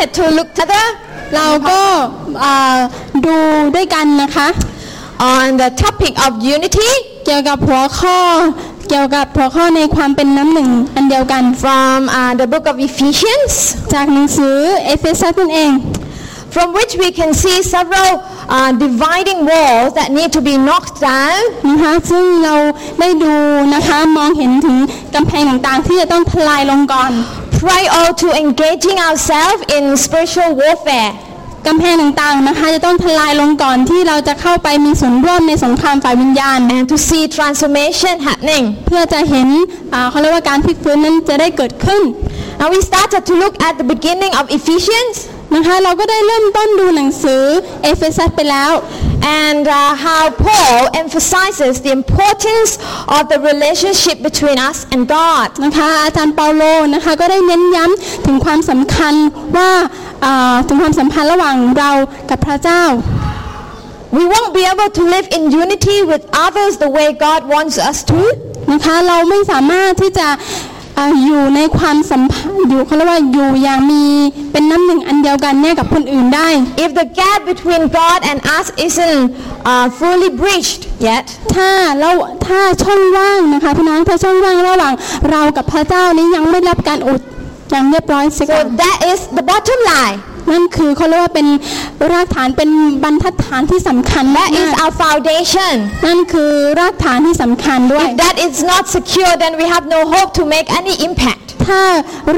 started to look together เราก็ดูด้วยกันนะคะ on the topic of unity เกี่ยวกับหัวข้อเกี่ยวกับหัวข้อในความเป็นน้ำหนึ่งอันเดียวกัน from uh, the book of Ephesians, จากหนังสือเอเฟซัสนั่นเอง from which we can see several uh, dividing walls that need to be knocked down นะคะซึ่งเราได้ดูนะคะมองเห็นถึงกำแพงต่างๆที่จะต้องทลายลงก่อน prior to engaging ourselves in spiritual warfare. กำแพงต่างๆนะคะ จะต้องทลายลงก่อนที่เราจะเข้าไปมีส่วนร่วมในสงครามฝ่ายวิญญาณ and to see transformation happening. เพื่อจะเห็นอ่าเขาเรียกว่าการพลิกฟื้นนั้นจะได้เกิดขึ้น Now we started to look at the beginning of Ephesians นะคะเราก็ได้เริ่มต้นดูหนังสือเอเฟซัสไปแล้ว and uh, how Paul emphasizes the importance of the relationship between us and God. นะคะอาจารย์เปาโลนะคะก็ได้เน้นย้ำถึงความสำคัญว่าอ่าถึงความสัมพันธ์ระหว่างเรากับพระเจ้า We won't be able to live in unity with others the way God wants us to นะคะเราไม่สามารถที่จะ อ่าอยู่ในความสัมพันธ์อยู่เขาเรียกว่าอยู่อย่างมีเป็นน้ำหนึ่งอันเดียวกันเนี่ยกับคนอื่นได้ if the gap between God and us isn't uh, fully breached yet. ถ้าเราถ้าช่องว่างนะคะพี่น้องถ้าช่องว่างระหว่างเรากับพระเจ้านี้ยังไม่รับการอุดอย่างเรียบร้อยเสิก่อน So that is the bottom line. นั่นคือเขาเรียกว่าเป็นรากฐานเป็นบรรทัดฐานที่สำคัญ That มาก is our foundation. นั่นคือรากฐานที่สำคัญด้วย If that is not secure, then we have no hope to make any impact. ถ้า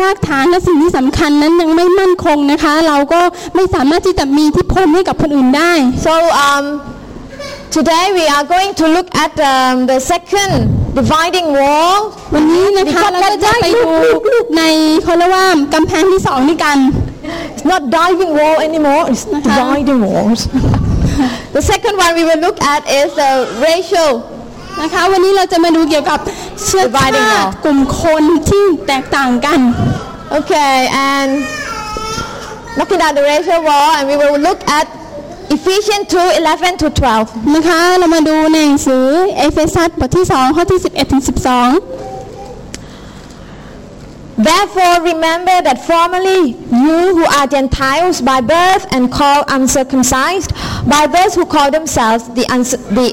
รากฐานและสิ่งที่สำคัญนั้นยังไม่มั่นคงนะคะ เราก็ไม่สามารถที่จะมีอิทธิพลให้กับคนอื่นได้ So um, today we are going to look at um, the second dividing wall. วันนี้นะคะเราก็จะไปดูในเขาเรียกว่ากำแพงที่สองนี่กัน It's not diving wall anymore. It's dividing walls. the second one we will look at is the racial นะคะวันนี้เราจะมาดูเกี่ยวกับเชื้อชา Dividing ติ wall กลุ่มคนที่แตกต่างกัน Okay, and knocking down the racial wall, and we will look at Ephesians 2 11 to 12. นะคะเรามาดูในหนังสือเอเฟซัสบทที่2ข้อที่11ถึง12 Therefore, remember that formerly you who are Gentiles by birth and called uncircumcised, by those who call themselves the, the,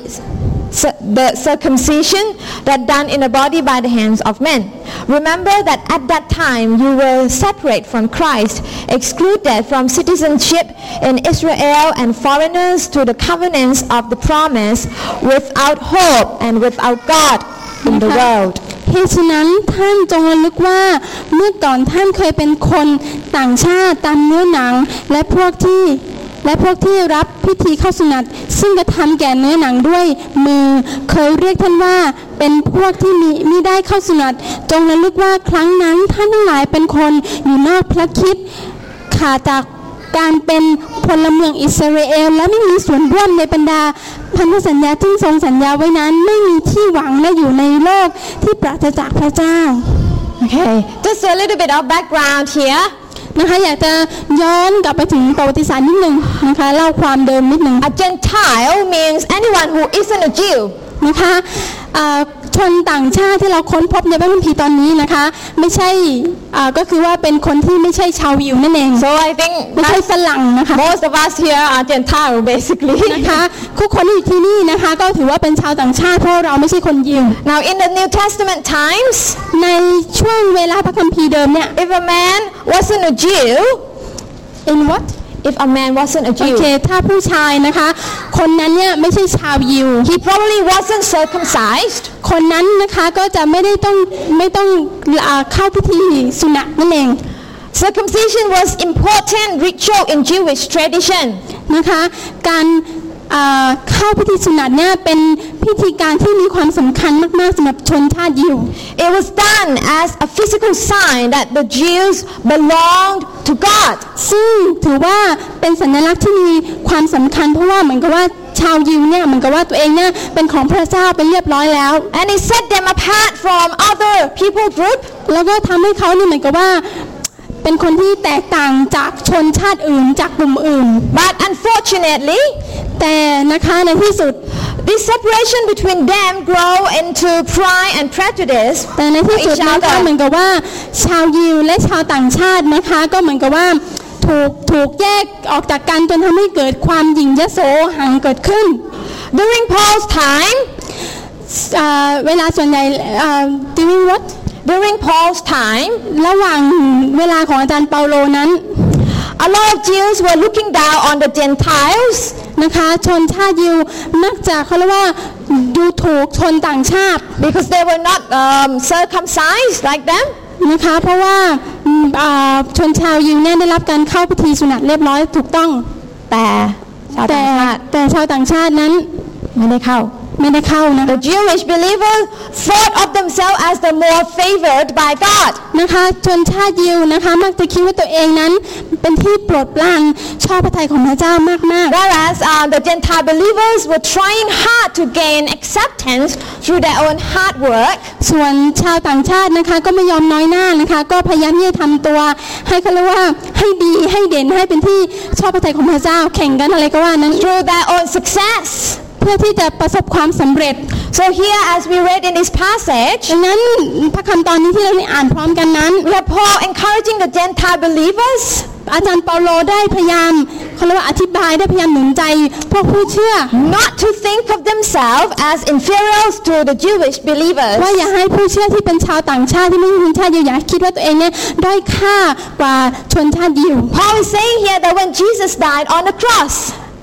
the circumcision that done in the body by the hands of men. Remember that at that time you were separate from Christ, excluded from citizenship in Israel and foreigners to the covenants of the promise, without hope and without God in the world. เหตุฉะนั้นท่านจงระลึกว่าเมื่อก่อนท่านเคยเป็นคนต่างชาติตามเนื้อหนังและพวกที่และพวกที่รับพิธีเข้าสุนัตซึ่งกระทำแก่เนื้อหนังด้วยมือเคยเรียกท่านว่าเป็นพวกที่มีมิได้เข้าสุนัตจงระลึกว่าครั้งนั้นท่านทั้งหลายเป็นคนอยู่นอกพระคิดขาดจาก การเป็นพลเมืองอิสราเอล และไม่มีส่วนร่วมในบรรดาพันธสัญญาที่ทรงสัญญาไว้นั้น ไม่มีที่หวังและอยู่ในโลกที่ปราศจากพระเจ้า Okay, just a little bit of background here. นะคะอยากจะย้อนกลับไปถึงประวัติศาสตร์นิดหนึ่งนะคะเล่าความเดิมนิดหนึ่ง A Gentile means anyone who isn't a Jew. นะคะ อ่าชนต่างชาติที่เราค้นพบในพระคัมภีร์ตอนนี้นะคะ ไม่ใช่อ่าก็คือว่าเป็นคนที่ไม่ใช่ชาวยิวนั่นเอง So I think ไม่ใช่ฝรั่งนะคะ most of us here are Gentile basically. นะคะทุกคนที่อยู่ที่นี่นะคะก็ถือว่าเป็นชาวต่างชาติเพราะเราไม่ใช่คนยิว now in the New Testament times, ในช่วงเวลาพระคัมภีร์เดิมเนี่ย if a man wasn't a Jew, in what if a man wasn't a โอ Jew, เคถ้าผู้ชายนะคะ คนนั้นเนี่ยไม่ใช่ชาวยิว he probably wasn't circumcised. คนนั้นนะคะก็จะไม่ได้ต้องไม่ต้องอ่าเข้าพิธีสุนัตนั่นเอง Circumcision was important ritual in Jewish tradition. นะคะ การอ่า เข้าพิธีสุนัตเนี่ยเป็นพิธีการที่มีความสำคัญมากๆสำหรับชนชาติยิว It was done as a physical sign that the Jews belonged to God. ซึ่งถือว่าเป็นสัญลักษณ์ที่มีความสำคัญเพราะว่าเหมือนกับว่าชาวยิวเนี่ยเหมือนกับว่าตัวเองเนี่ยเป็นของพระเจ้าเป็นเรียบร้อยแล้ว And it set them apart from other people group แล้วก็ทำให้เขาเนี่ยเหมือนกับว่า เป็นคนที่แตกต่างจากชนชาติอื่นจากกลุ่มอื่น But unfortunately, แต่นะคะในที่สุด this separation between them grow into pride and prejudice แต่ในที่สุด for each นะคะ other. เหมือนกับว่า ชาวยิวและชาวต่างชาตินะคะก็เหมือนกับว่าถูกถูกแยกออกจากกันจนทำให้เกิดความหยิ่งยโสหังเกิดขึ้น During Paul's time, อ่าเวลาส่วนใหญ่อ่า during what during Paul's time, ระหว่างเวลาของอาจารย์เปาโลนั้น a lot of Jews were looking down on the Gentiles นะคะชนชาติยิวมักจะเขาเรียกว่าดูถูกชนต่างชาติ because they were not um, circumcised like them. นะคะเพราะว่าอืมอ่าชนชาวยิวเนี่ยได้รับการเข้าพิธีสุนัตเรียบร้อยถูกต้องแต่ชาวแต่ต่างชาติแต่ชาวต่างชาตินั้นไม่ได้เข้าไม่ได้เข้านะคะ The Jewish believers thought of themselves as the more favored by God. นะคะชนชาติยิวนะคะมักจะคิดว่าตัวเองนั้นเป็นที่โปรดปรานชอบพระทัยของพระเจ้ามาก Whereas uh, the Gentile believers were trying hard to gain acceptance through their own hard work. ๆส่วนชาวต่างชาตินะคะก็ไม่ยอมน้อยหน้านะคะก็พยายามที่จะทำตัว ให้เขาเรียกว่าให้ดีให้เด่นให้เป็นที่ชอบพระทัยของพระเจ้าแข่งกันอะไรก็ว่านั้น through their own success. เพื่อที่จะประสบความสำเร็จ So here, as we read in this passage, ดังนั้นพระคำตอนนี้ที่เราได้อ่านพร้อมกันนั้น we have Paul encouraging the Gentile believers อาจารย์เปาโลได้พยายามเขาเรียกว่าอธิบายได้พยายามหนุนใจพวกผู้เชื่อ not to think of themselves as inferior to the Jewish believers. ว่าอย่าให้ผู้เชื่อที่เป็นชาวต่างชาติที่ไม่ใช่ชนชาติยิวอย่าคิดว่าตัวเองเนี่ยด้อยค่ากว่าชนชาติยิว Paul is saying here that when Jesus died on the cross,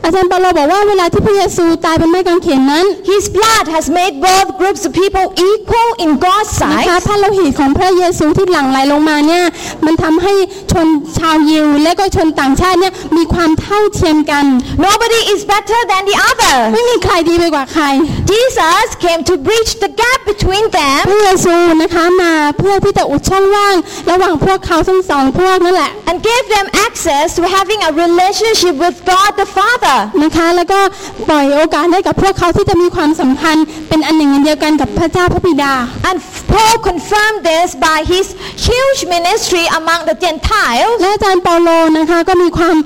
อาจารย์เปาโลบอกว่าเวลาที่พระเยซูตายบนไม้กางเขนนั้น his blood has made both groups of people equal in God's นะคะ sight. พระโลหิตของพระเยซูที่หลั่งไหลลงมาเนี่ยมันทำให้ชนชาวยิวและก็ชนต่างชาติเนี่ยมีความเท่าเทียมกัน Nobody is better than the other. ไม่มีใครดีไปกว่าใคร Jesus came to bridge the gap between พ them ระเยซูนะคะมาเพื่อที่จะอุดช่องว่าง ระหว่างพวกเขาทั้งสองพวกนั่นแหละ and gave them access to having a relationship with God the Father. นะคะ แล้วก็ปล่อยโอกาสให้กับพวกเขาที่จะมีความสัมพันธ์เป็นอันหนึ่งอันเดียวกันกับพระเจ้าพระบิดา And Paul confirmed this by his huge ministry among the Gentiles และอาจารย์เปาโลนะคะก็มีความ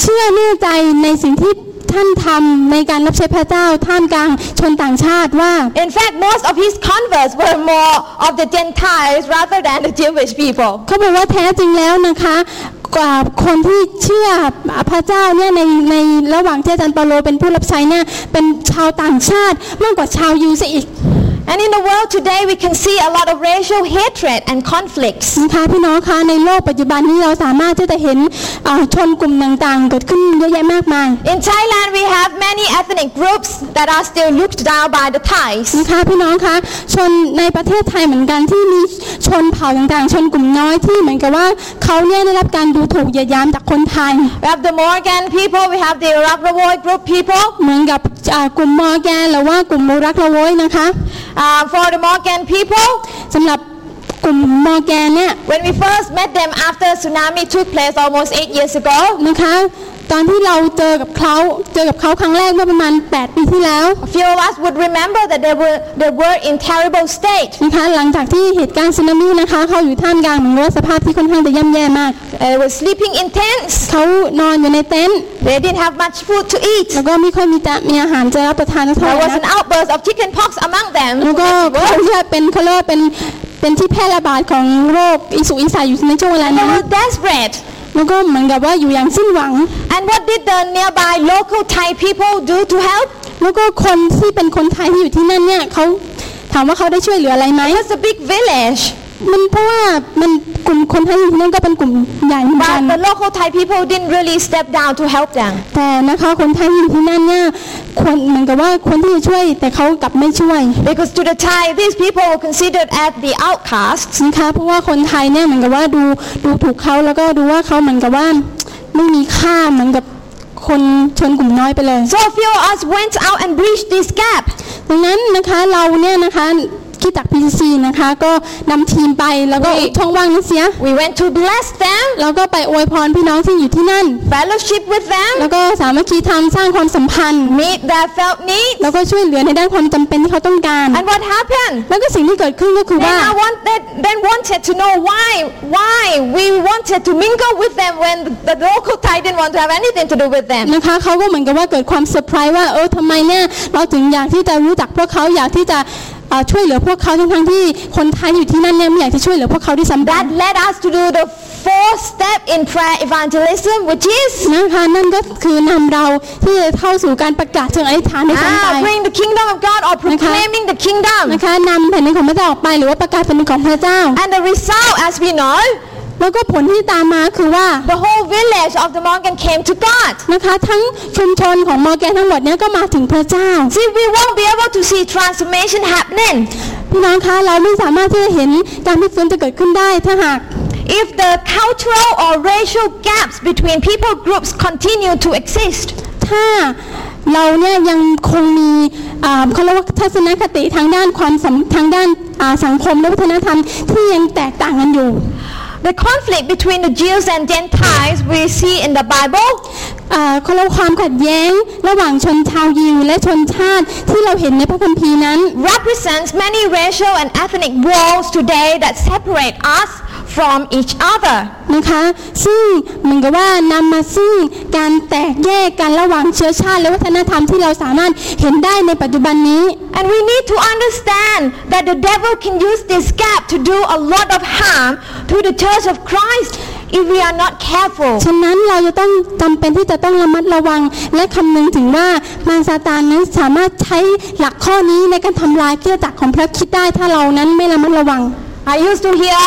เชื่อแน่ใจในสิ่งที่ ท่านทำในการรับใช้พระเจ้าท่ามกลางชนต่างชาติว่า In fact, most of his converts were more of the Gentiles rather than the Jewish people. เขาบอกว่าแท้จริงแล้วนะคะกว่าคนที่เชื่อพระเจ้าเนี่ยในในระหว่างที่อาจารย์เปาโลเป็นผู้รับใช้เนี่ยเป็นชาวต่างชาติมากกว่าชาวยิวซะอีก And in the world today, we can see a lot of racial hatred and conflicts. นะคะพี่น้องคะในโลกปัจจุบันนี้เราสามารถที่จะเห็นอ่าชนกลุ่มต่างๆ เกิดขึ้นเยอะแยะมากมาย In Thailand, we have many ethnic groups that are still looked down by the Thais. นะคะพี่น้องคะชนในประเทศไทยเหมือนกันที่มีชนเผ่าต่างๆ ชนกลุ่มน้อยที่เหมือนกับว่าเขาเนี่ยได้รับการดูถูกเหยียดหยามจากคนไทย We have the Morgan people, we have the Ragrawoy group people. เหมือนกับอ่ากลุ่มมอร์แกนหรือว่ากลุ่มโมรักละโวยนะคะ Uh, for the Morgan people, สำหรับ กลุ่มมอร์แกนเนี่ย when we first met them after tsunami took place almost eight years ago, นะคะตอนที่เราเจอกับเขาเจอกับเขาครั้งแรกเมื่อประมาณ 8 ปีที่แล้ว a few of us would remember that they were, they were in terrible state. นะคะหลังจากที่เหตุการณ์สึนามินะคะเขาอยู่ท่ามกลางเหมือนว่าสภาพที่ค่อนข้างจะย่ำแย่มาก They were sleeping in tents. เขานอนอยู่ในเต็นท์ They didn't have much food to eat. แล้วก็ไม่ค่อยมีจะมีอาหารจะรับประทานเท่าไห There ร่ was นะ an outburst of chicken pox among them. แล้วก็เขาเรียกเป็นเขาเรียกว่าเป็น เป็นที่แพร่ระบาดของโรคอิสุกอิสัยอยู่ในช่วงเวลา They นั้น were desperate. แล้วก็เหมือนกับว่าอยู่อย่างสิ้นหวัง And what did the nearby local Thai people do to help? แล้วก็คนที่เป็นคนไทยที่อยู่ที่นั่นเนี่ยเขาถามว่าเขาได้ช่วยเหลืออะไรไหม It was a big village. มันเพราะว่ามันกลุ่มคนไทยอยู่ที่นั่นก็เป็นกลุ่มใหญ่เหมือนกัน But the local Thai people didn't really step down to help them. แต่นะคะคนไทยที่อยู่ที่นั่นเนี่ยควรเหมือนกับว่าคนที่จะช่วยแต่เขากลับไม่ช่วย Because to the Thai, these people were considered as the outcasts. นะคะเพราะว่าคนไทยเนี่ยเหมือนกับว่าดูดูถูกเขาแล้วก็ดูว่าเขาเหมือนกับว่าไม่มีค่าเหมือนกับคนชนกลุ่มน้อยไปเลย So a few of us went out and breached this gap. ดังนั้นนะคะเราเนี่ยนะคะ ที่จาก PCC นะคะก็นำทีมไปแล้วก็อุ๊ยอุดช่องว่างนั้นเสีย We went to bless them, แล้วก็ไปอวยพรพี่น้องที่อยู่ที่นั่น fellowship with them, แล้วก็สามัคคีธรรมสร้างความสัมพันธ์ meet their felt needs. แล้วก็ช่วยเหลือในด้านความจำเป็นที่เขาต้องการ And what happened? แล้วก็สิ่งที่เกิดขึ้นก็คือ Then ว่า I wanted, then wanted to know why, why we wanted to mingle with them when the local Thai didn't want to have anything to do with them. นะคะเขาก็เหมือนกับว่าเกิดความเซอร์ไพรส์ว่าเออทำไมเนี่ยเราถึงอยากที่จะรู้จักพวกเขาอยากที่จะเอ่อ ช่วยเหลือพวกเขาทั้งๆที่คนไทยอยู่ที่นั่นเนี่ยไม่อยากจะช่วยเหลือพวกเขาด้วยซ้ำไป That led us to do the fourth step in prayer evangelism, which is นะคะนั่นก็คือนำเราที่จะเข้าสู่การประกาศเชิงอธิษฐานในครั้งไป ah, bring the kingdom of God or proclaiming the kingdom. นะคะนำแผ่นดินของพระเจ้าออกไปหรือว่าประกาศแผ่นดินของพระเจ้า And the result, as we know, แล้วก็ผลที่ตามมาคือว่า the whole village of the Morgan came to God. นะคะทั้งชุมชนของมอร์แกนทั้งหมดเนี้ก็มาถึงพระเจ้า See, we won't be able to see transformation happening พี่น้องคะเราไม่สามารถที่จะเห็นการพลิกฟื้นจะเกิดขึ้นได้ถ้าหาก if the cultural or racial gaps between people groups continue to exist. ถ้าเราเนี่ยยังคงมีอ่าเขาเรียกว่าทัศนคติทางด้านความสัมทางด้านอ่าสังคมและวัฒนธรรมที่ยังแตกต่างกันอยู่ The conflict between the Jews and Gentiles we see in the Bible อ่าเขาเรียกว่าความขัดแย้งระหว่างชนชาวยิวและชนชาติที่เราเห็นในพระคัมภีร์นั้น represents many racial and ethnic walls today that separate us from each other. นะคะ ซึ่งเหมือนกับว่านำมาซึ่งการแตกแยกกันระหว่างเชื้อชาติและวัฒนธรรมที่เราสามารถเห็นได้ในปัจจุบันนี้ And we need to understand that the devil can use this gap to do a lot of harm to the church of Christ if we are not careful. ฉะนั้นเราจะต้องจำเป็นที่จะต้องระมัดระวัง และคำนึงถึงว่ามารซาตานนั้นสามารถใช้หลักข้อนี้ในการทำลายเครือจักรของพระคริดได้ถ้าเรานั้นไม่ระมัดระวัง I used to hear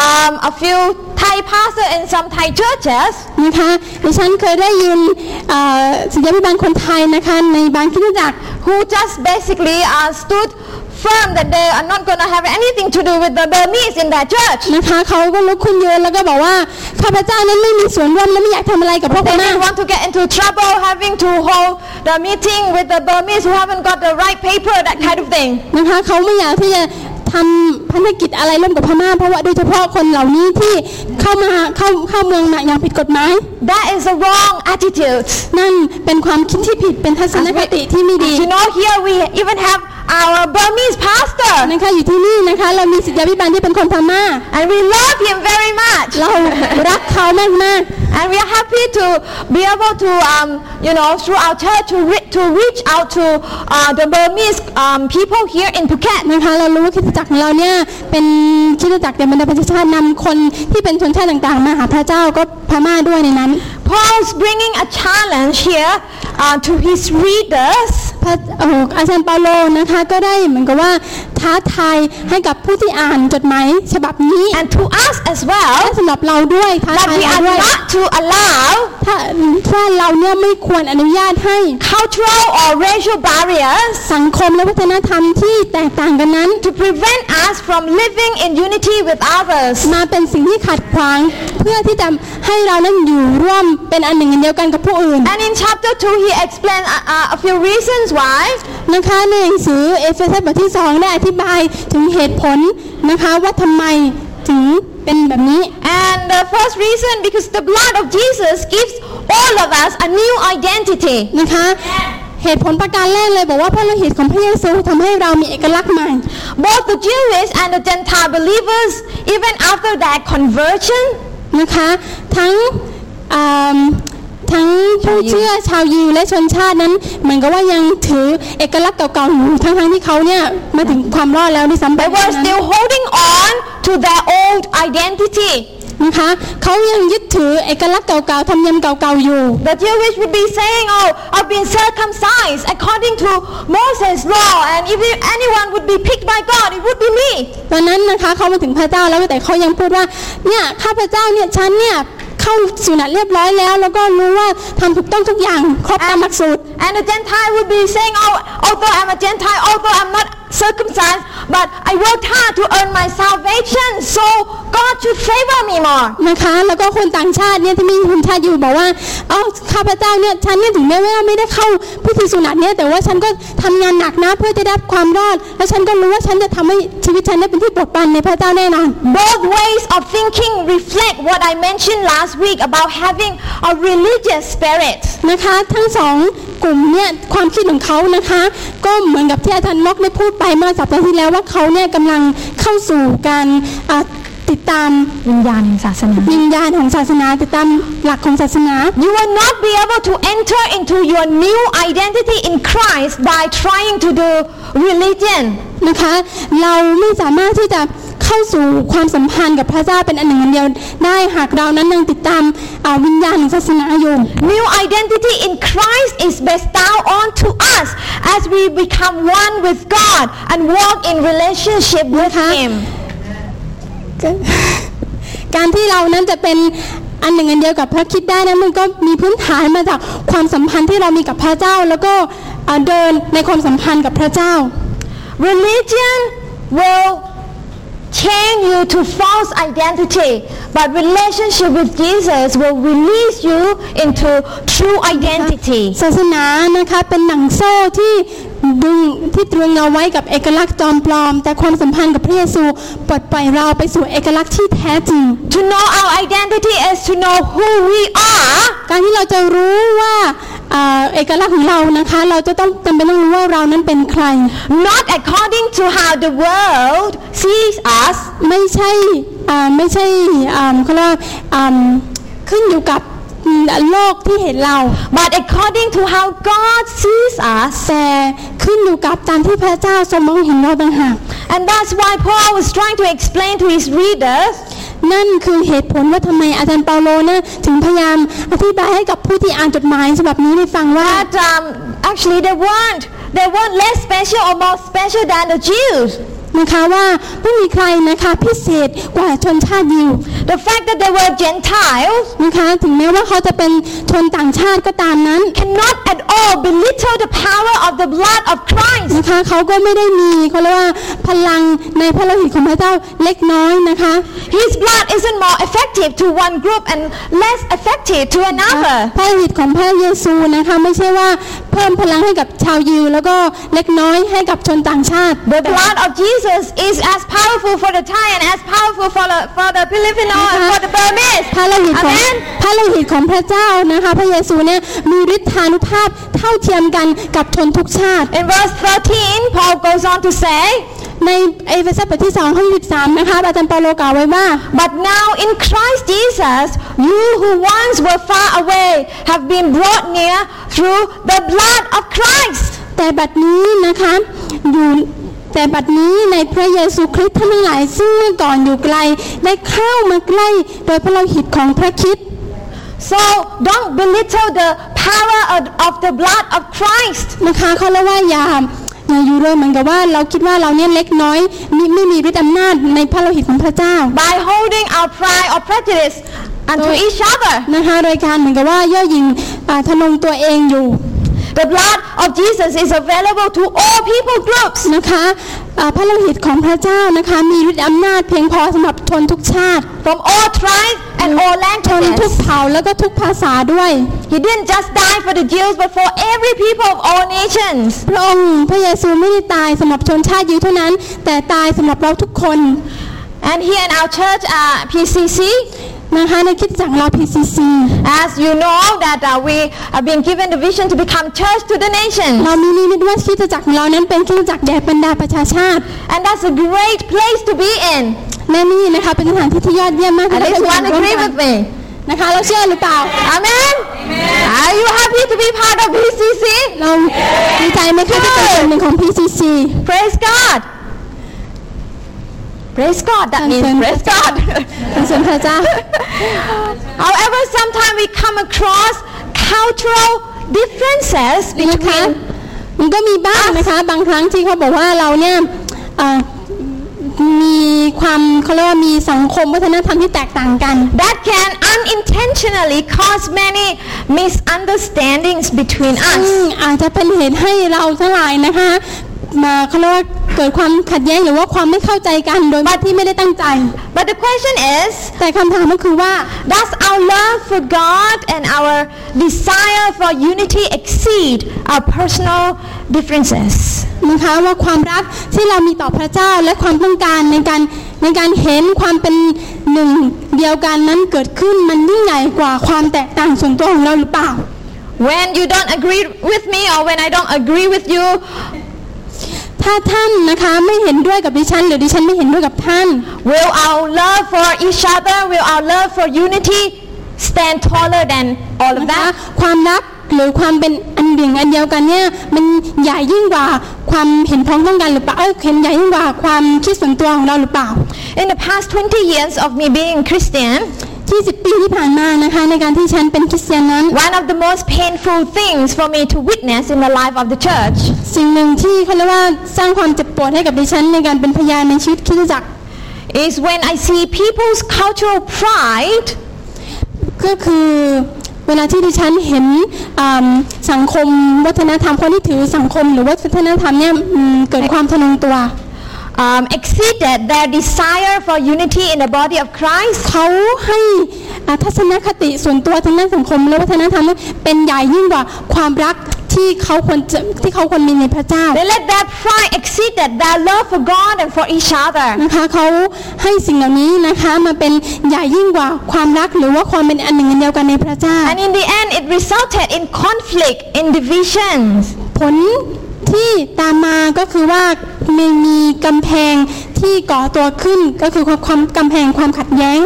um, a few Thai pastors in some Thai churches นะคะดิฉันเคยได้ยินเอ่อศิษยาภิบาลคนไทยนะคะในบางคริสตจักร who just basically uh, stood firm that they are not going to have anything to do with the Burmese in their church. นะคะเขาก็ลุกขึ้นยืนแล้วก็บอกว่าข้าพเจ้านั้นไม่มีส่วนร่วมและไม่อยากทำอะไรกับพวกพ They ม่า didn't want to get into trouble having to hold the meeting with the Burmese who haven't got the right paper, that kind of thing. นะคะเขาไม่อยากที่จะ ทำพันธกิจอะไรร่วมกับพม่าเพราะว่าโดยเฉพาะคนเหล่านี้ที่เข้ามาเข้าเข้าเมืองมาอย่างผิดกฎหมาย That is a wrong attitude. นั่นเป็นความคิดที่ผิดเป็นทัศนคติที่ไม่ดี You know, here we even have our Burmese pastor, นะคะอยู่ที่นี่นะคะ เรามีศิษยาภิบาลที่เป็นคนพม่า and we love him very much. เรารักเขามากมาก And we are happy to be able to, um, you know, through our church to, re- to reach out to uh, the Burmese um, people here in Phuket. ๆนะคะเรารู้ว่าคริสตจักรของเราเนี่ยเป็นคริสตจักรเดบรรดาประชาชาตินำคนที่เป็นชนชาติต่างๆ มาหาพระเจ้าก็พม่าด้วยในนั้น Paul's bringing a challenge here uh, to his readers พระเอ่ออาจารย์เปาโลนะคะ ก็ได้เหมือนกับว่า ท้าทายให้กับผู้ที่อ่านจดหมายฉบับนี้ and to us as well และสำหรับเราด้วยท้า that ทาย we เรา are ด้วย not to allow ถ้าถ้าเราเนี่ยไม่ควรอนุญาตให้ cultural or racial barriers สังคมและวัฒนธรรมที่แตกต่างกันนั้น to prevent us from living in unity with others. มาเป็นสิ่งที่ขัดขวาง เพื่อที่จะให้เรานั้นอยู่ร่วมเป็นอันหนึ่งอันเดียวกันกับผู้อื่น And in chapter 2, he explained uh, uh, a few reasons why. นะคะในหนังสือเอเฟซัสบทที่สองได้อธิบายถึงเหตุผลนะคะว่าทำไมถึงเป็นแบบนี้ And the first reason, because the blood of Jesus gives all of us a new identity. นะคะเหตุผลประการแรกเลยบอกว่าพระโลหิตของพระเยซูทำให้เรามีเอกลักษณ์ใหม่ Both the Jewish and the Gentile believers, even after their conversion, นะคะทั้งอ่า ทั้งผู้เชื่อชาวยิวและชนชาตินั้น เหมือนกับว่ายังถือเอกลักษณ์เก่าๆอยู่ทั้งๆที่เขาเนี่ยมาถึงความรอดแล้วด้วยซ้ำไป they were still holding on to their old identity. นะคะเขายังยึดถือเอกลักษณ์เก่าๆธรรมเนียมเก่าๆอยู่ The Jewish would be saying, Oh, I've been circumcised according to Moses' law, and if anyone would be picked by God, it would be me. ตอนนั้นนะคะเขามาถึงพระเจ้าแล้วแต่เขายังพูดว่าเนี่ยข้าพเจ้าเนี่ยฉันเนี่ย เข้าสุนัตเรียบร้อยแล้ว แล้วก็รู้ว่าทำถูกต้องทุกอย่างครบตามหลักสูตร And the Gentile would be saying, Oh, although I'm a Gentile, although I'm not circumcised, but I worked hard to earn my salvation, so God should favor me more. นะคะ แล้วก็คนต่างชาติเนี่ยที่มีคุณชาติอยู่บอกว่า เอ้า ข้าพเจ้าเนี่ย ฉันเนี่ยถึงแม้ว่าไม่ได้เข้าพิธีสุนัตเนี่ย แต่ว่าฉันก็ทำงานหนักนะเพื่อจะได้รับความรอด และฉันก็รู้ว่าฉันจะทำให้ชีวิตฉันได้เป็นที่โปรดปรานในพระเจ้าแน่นอน Both ways of thinking reflect what I mentioned last week about having a religious spirit. นะคะ ทั้งสองกลุ่มเนี่ย ความคิดของเขานะคะ ก็เหมือนกับที่อาจารย์มอกได้พูดไปเมื่อสัปดาห์ที่แล้วว่าเขาเนี่ยกำลังเข้าสู่การอ่าติดตามวิญญาณแห่งศาสนาวิญญาณของศาสนาติดตามหลักของศาสนา You will not be able to enter into your new identity in Christ by trying to do religion. นะคะ เราไม่สามารถที่จะ เข้าเข้าสู่ความสัมพันธ์กับพระเจ้าเป็นอันหนึ่งอันเดียวได้หากเรานั้นยังติดตามอ่าวิญญาณของศาสนาอยู่ New identity in Christ is bestowed onto us as we become one with God and walk in relationship with Huh? Him. การที่เรานั้นจะเป็นอันหนึ่งอันเดียวกับพระคริดได้นั้นมันก็มีพื้นฐานมาจากความสัมพันธ์ที่เรามีกับพระเจ้า แล้วก็อ่าเดินในความสัมพันธ์กับพระเจ้า Religion will chain you to false identity, but relationship with Jesus will release you into true identity. ศาสนานะคะเป็นหนังโซ่ที่ดึงที่ตรึงเราไว้กับเอกลักษณ์จอมปลอม แต่ความสัมพันธ์กับพระเยซูปลดปล่อยเราไปสู่เอกลักษณ์ที่แท้จริง To know our identity is to know who we are การที่เราจะรู้ว่าอ่า เอกลักษณ์ของเรานะคะ เราจะต้องจำเป็นต้องรู้ว่าเรานั้นเป็นใคร not according to how the world sees us, ไม่ใช่อ่าไม่ใช่อ่าเขาเรียกว่าอ่าขึ้นอยู่กับอืมโลกที่เห็นเรา but according to how God sees us. แต่ขึ้นอยู่กับการที่พระเจ้าทรงมองเห็นเราต่างหาก And that's why Paul was trying to explain to his readers นั่นคือเหตุผลว่าทำไมอาจารย์เปาโลนะถึงพยายามอธิบายให้กับผู้ที่อ่านจดหมายฉบับนี้ได้ฟังว่า that um, actually they weren't they weren't less special or more special than the Jews. นะคะว่าไม่มีใครนะคะพิเศษกว่าชนชาติยิว The fact that they were Gentiles นะคะถึงแม้ว่าเขาจะเป็นชนต่างชาติก็ตามนั้น cannot at all belittle the power of the blood of Christ. นะคะเขาก็ไม่ได้มีเขาเรียกว่าพลังในพระโลหิตของพระเจ้าเล็กน้อยนะคะ His blood isn't more effective to one group and less effective to พ another. ระโลหิตของพระเยซูนะคะไม่ใช่ว่าเพิ่มพลังให้กับชาวยิว แล้วก็เล็กน้อยให้กับชนต่างชาติ The blood of Jesus is as powerful for the Thai and as powerful for the, for the Filipino and for the Burmese. พระโลหิตของ Amen. พระโลหิตของพระเจ้านะคะพระเยซูเนี่ยมีฤทธานุภาพเท่าเทียมกันกับชนทุกชาติ In verse 13, Paul goes on to say, ในเอเฟซัสบทที่2ข้อ13นะคะอาจารย์เปาโลกล่าวไว้ว่า But now in Christ Jesus, you who once were far away have been brought near through the blood of Christ. แต่บัดนี้นะคะอยู่ แต่บัดนี้ในพระเยซูคริสต์ท่านทั้งหลายซึ่งเมื่อก่อนอยู่ไกลได้เข้ามาใกล้โดยพระโลหิตของพระคริด So don't belittle the power of, of the blood of Christ. นะคะเขาเรียกว่าอย่าอย่าอยู่เลยเหมือนกับว่าเราคิดว่าเราเนี่ยเล็กน้อยมิไม่มีฤทธิ์อำนาจในพระโลหิตของพระเจ้า by holding our pride or prejudice unto So- each other. นะคะโดยการเหมือนกับว่าย่อหยิ่งอ่าทะนงตัวเองอยู่ The blood of Jesus is available to all people groups. นะคะอ่าพระโลหิตของพระเจ้านะคะมีฤทธิ์อำนาจเพียงพอสำหรับชนทุกชาติ from all tribes and all ชนทุก languages. เผ่าแล้วก็ทุกภาษาด้วย He didn't just die for the Jews, but for every people of all nations. พระองค์พระเยซูไม่ได้ตายสำหรับชนชาติยิวเท่านั้น แต่ตายสำหรับเราทุกคน And here in our church, uh, PCC, นะคะในคริดจักรเรา PCC as you know that uh, we have been given the vision to become church to the nations. เรามีนิมิตว่าคริดจักรของเรานั้นเป็นคริดจักรแด่บรรดาประชาชาติ And that's a great place to be in. และนี่นะคะเป็นสถานที่ที่ยอดเยี่ยมมาก At ที่ least เรา one จะร่วม agree กัน with me. นะคะเราเชื่อหรือเปล่า Amen? Are you happy to be part of PCC? เราดีใจไหมคะที่เป็นส่วนหนึ่งของ PCC Praise God. Praise God. That means Thank you. praise God. เป็นส่วนพระเจ้า However, sometimes we come across cultural differences นะคะ between มันก็มีบ้างนะคะ บางครั้งที่เขาบอกว่าเราเนี่ยเอ่อมีความเขาเรียกว่ามีสังคมวัฒนธรรมที่แตกต่างกัน that can unintentionally cause many misunderstandings between ซึ่ง us. อาจจะเป็นเหตุให้เราทั้งหลายนะคะ มาเขาเรียกว่าเกิดความขัดแย้งหรือว่าความไม่เข้าใจกันโดยที่ไม่ได้ตั้งใจ But the question is, แต่คำถามก็คือว่า does our love for God and our desire for unity exceed our personal differences? นะคะว่าความรักที่เรามีต่อพระเจ้าและความต้องการในการในการเห็นความเป็นหนึ่งเดียวกันนั้นเกิดขึ้นมันยิ่งใหญ่กว่าความแตกต่างส่วนตัวของเราหรือเปล่า When you don't agree with me or when I don't agree with you, ถ้าท่านนะคะไม่เห็นด้วยกับดิฉัน หรือดิฉันไม่เห็นด้วยกับท่าน will our love for each other, will our love for unity stand taller than all of นะคะ that. ความรักหรือความเป็นอันหนึ่งอันเดียวกันเนี่ยมันใหญ่ยิ่งกว่าความเห็นพ้องต้องกันหรือเปล่าเอ้ยเห็นใหญ่ยิ่งกว่าความคิดส่วนตัวของเราหรือเปล่า In the past 20 years of me being Christian, 20 ปีที่ผ่านมานะคะในการที่ฉันเป็นคริสเตียนนั้น one of the most painful things for me to witness in the life of the church สิ่งหนึ่งที่เขาเรียกว่าสร้างความเจ็บปวดให้กับดิฉันในการเป็นพยานในชีวิตคริสตจักร is when I see people's cultural pride ก็คือเวลาที่ดิฉันเห็นอ่าสังคมวัฒนธรรมคนที่ถือสังคมหรือวัฒนธรรมเนี่ยอืมเกิดความทะนงตัว um, exceeded their desire for unity in the body of Christ เขาให้อ่าทัศนคติส่วนตัวทางด้านสังคมและวัฒนธรรมนั้นเป็นใหญ่ยิ่งกว่าความรักที่เขาควรจะที่เขาควรมีในพระเจ้า They let their pride exceed their love for God and for each other. นะคะเขาให้สิ่งเหล่านี้นะคะมาเป็นใหญ่ยิ่งกว่าความรักหรือว่าความเป็นอันหนึ่งอันเดียวกันในพระเจ้า And in the end, it resulted in conflict, in divisions. ผลที่ตามมาก็คือว่า มีมีกำแพงที่ก่อตัวขึ้นก็คือความความกำแพงความขัดแย้ง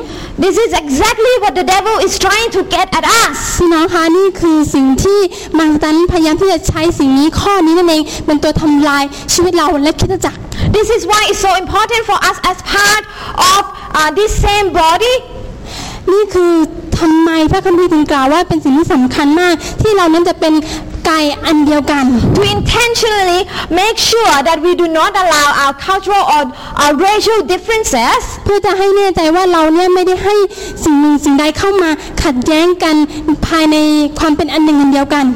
This is exactly what the devil is trying to get at us. พี่น้องคะนี่คือสิ่งที่มารตันพยายามที่จะใช้สิ่งนี้ข้อนี้นั่นเองเป็นตัวทำลายชีวิตเราและคริดจักร This is why it's so important for us as part of uh, this same body นี่คือทำไมพระคัมภีร์ถึงกล่าวว่าเป็นสิ่งที่สำคัญมาก ที่เรานั้นจะเป็น กายอันเดียวกัน to intentionally make sure that we do not allow our cultural or our racial differences เพื่อจะให้แน่ใจว่าเราเนี่ยไม่ได้ให้สิ่งหนึ่งสิ่งใดเข้ามาขัดแย้งกันภายในความเป็นอันหนึ่งอันเดียวกัน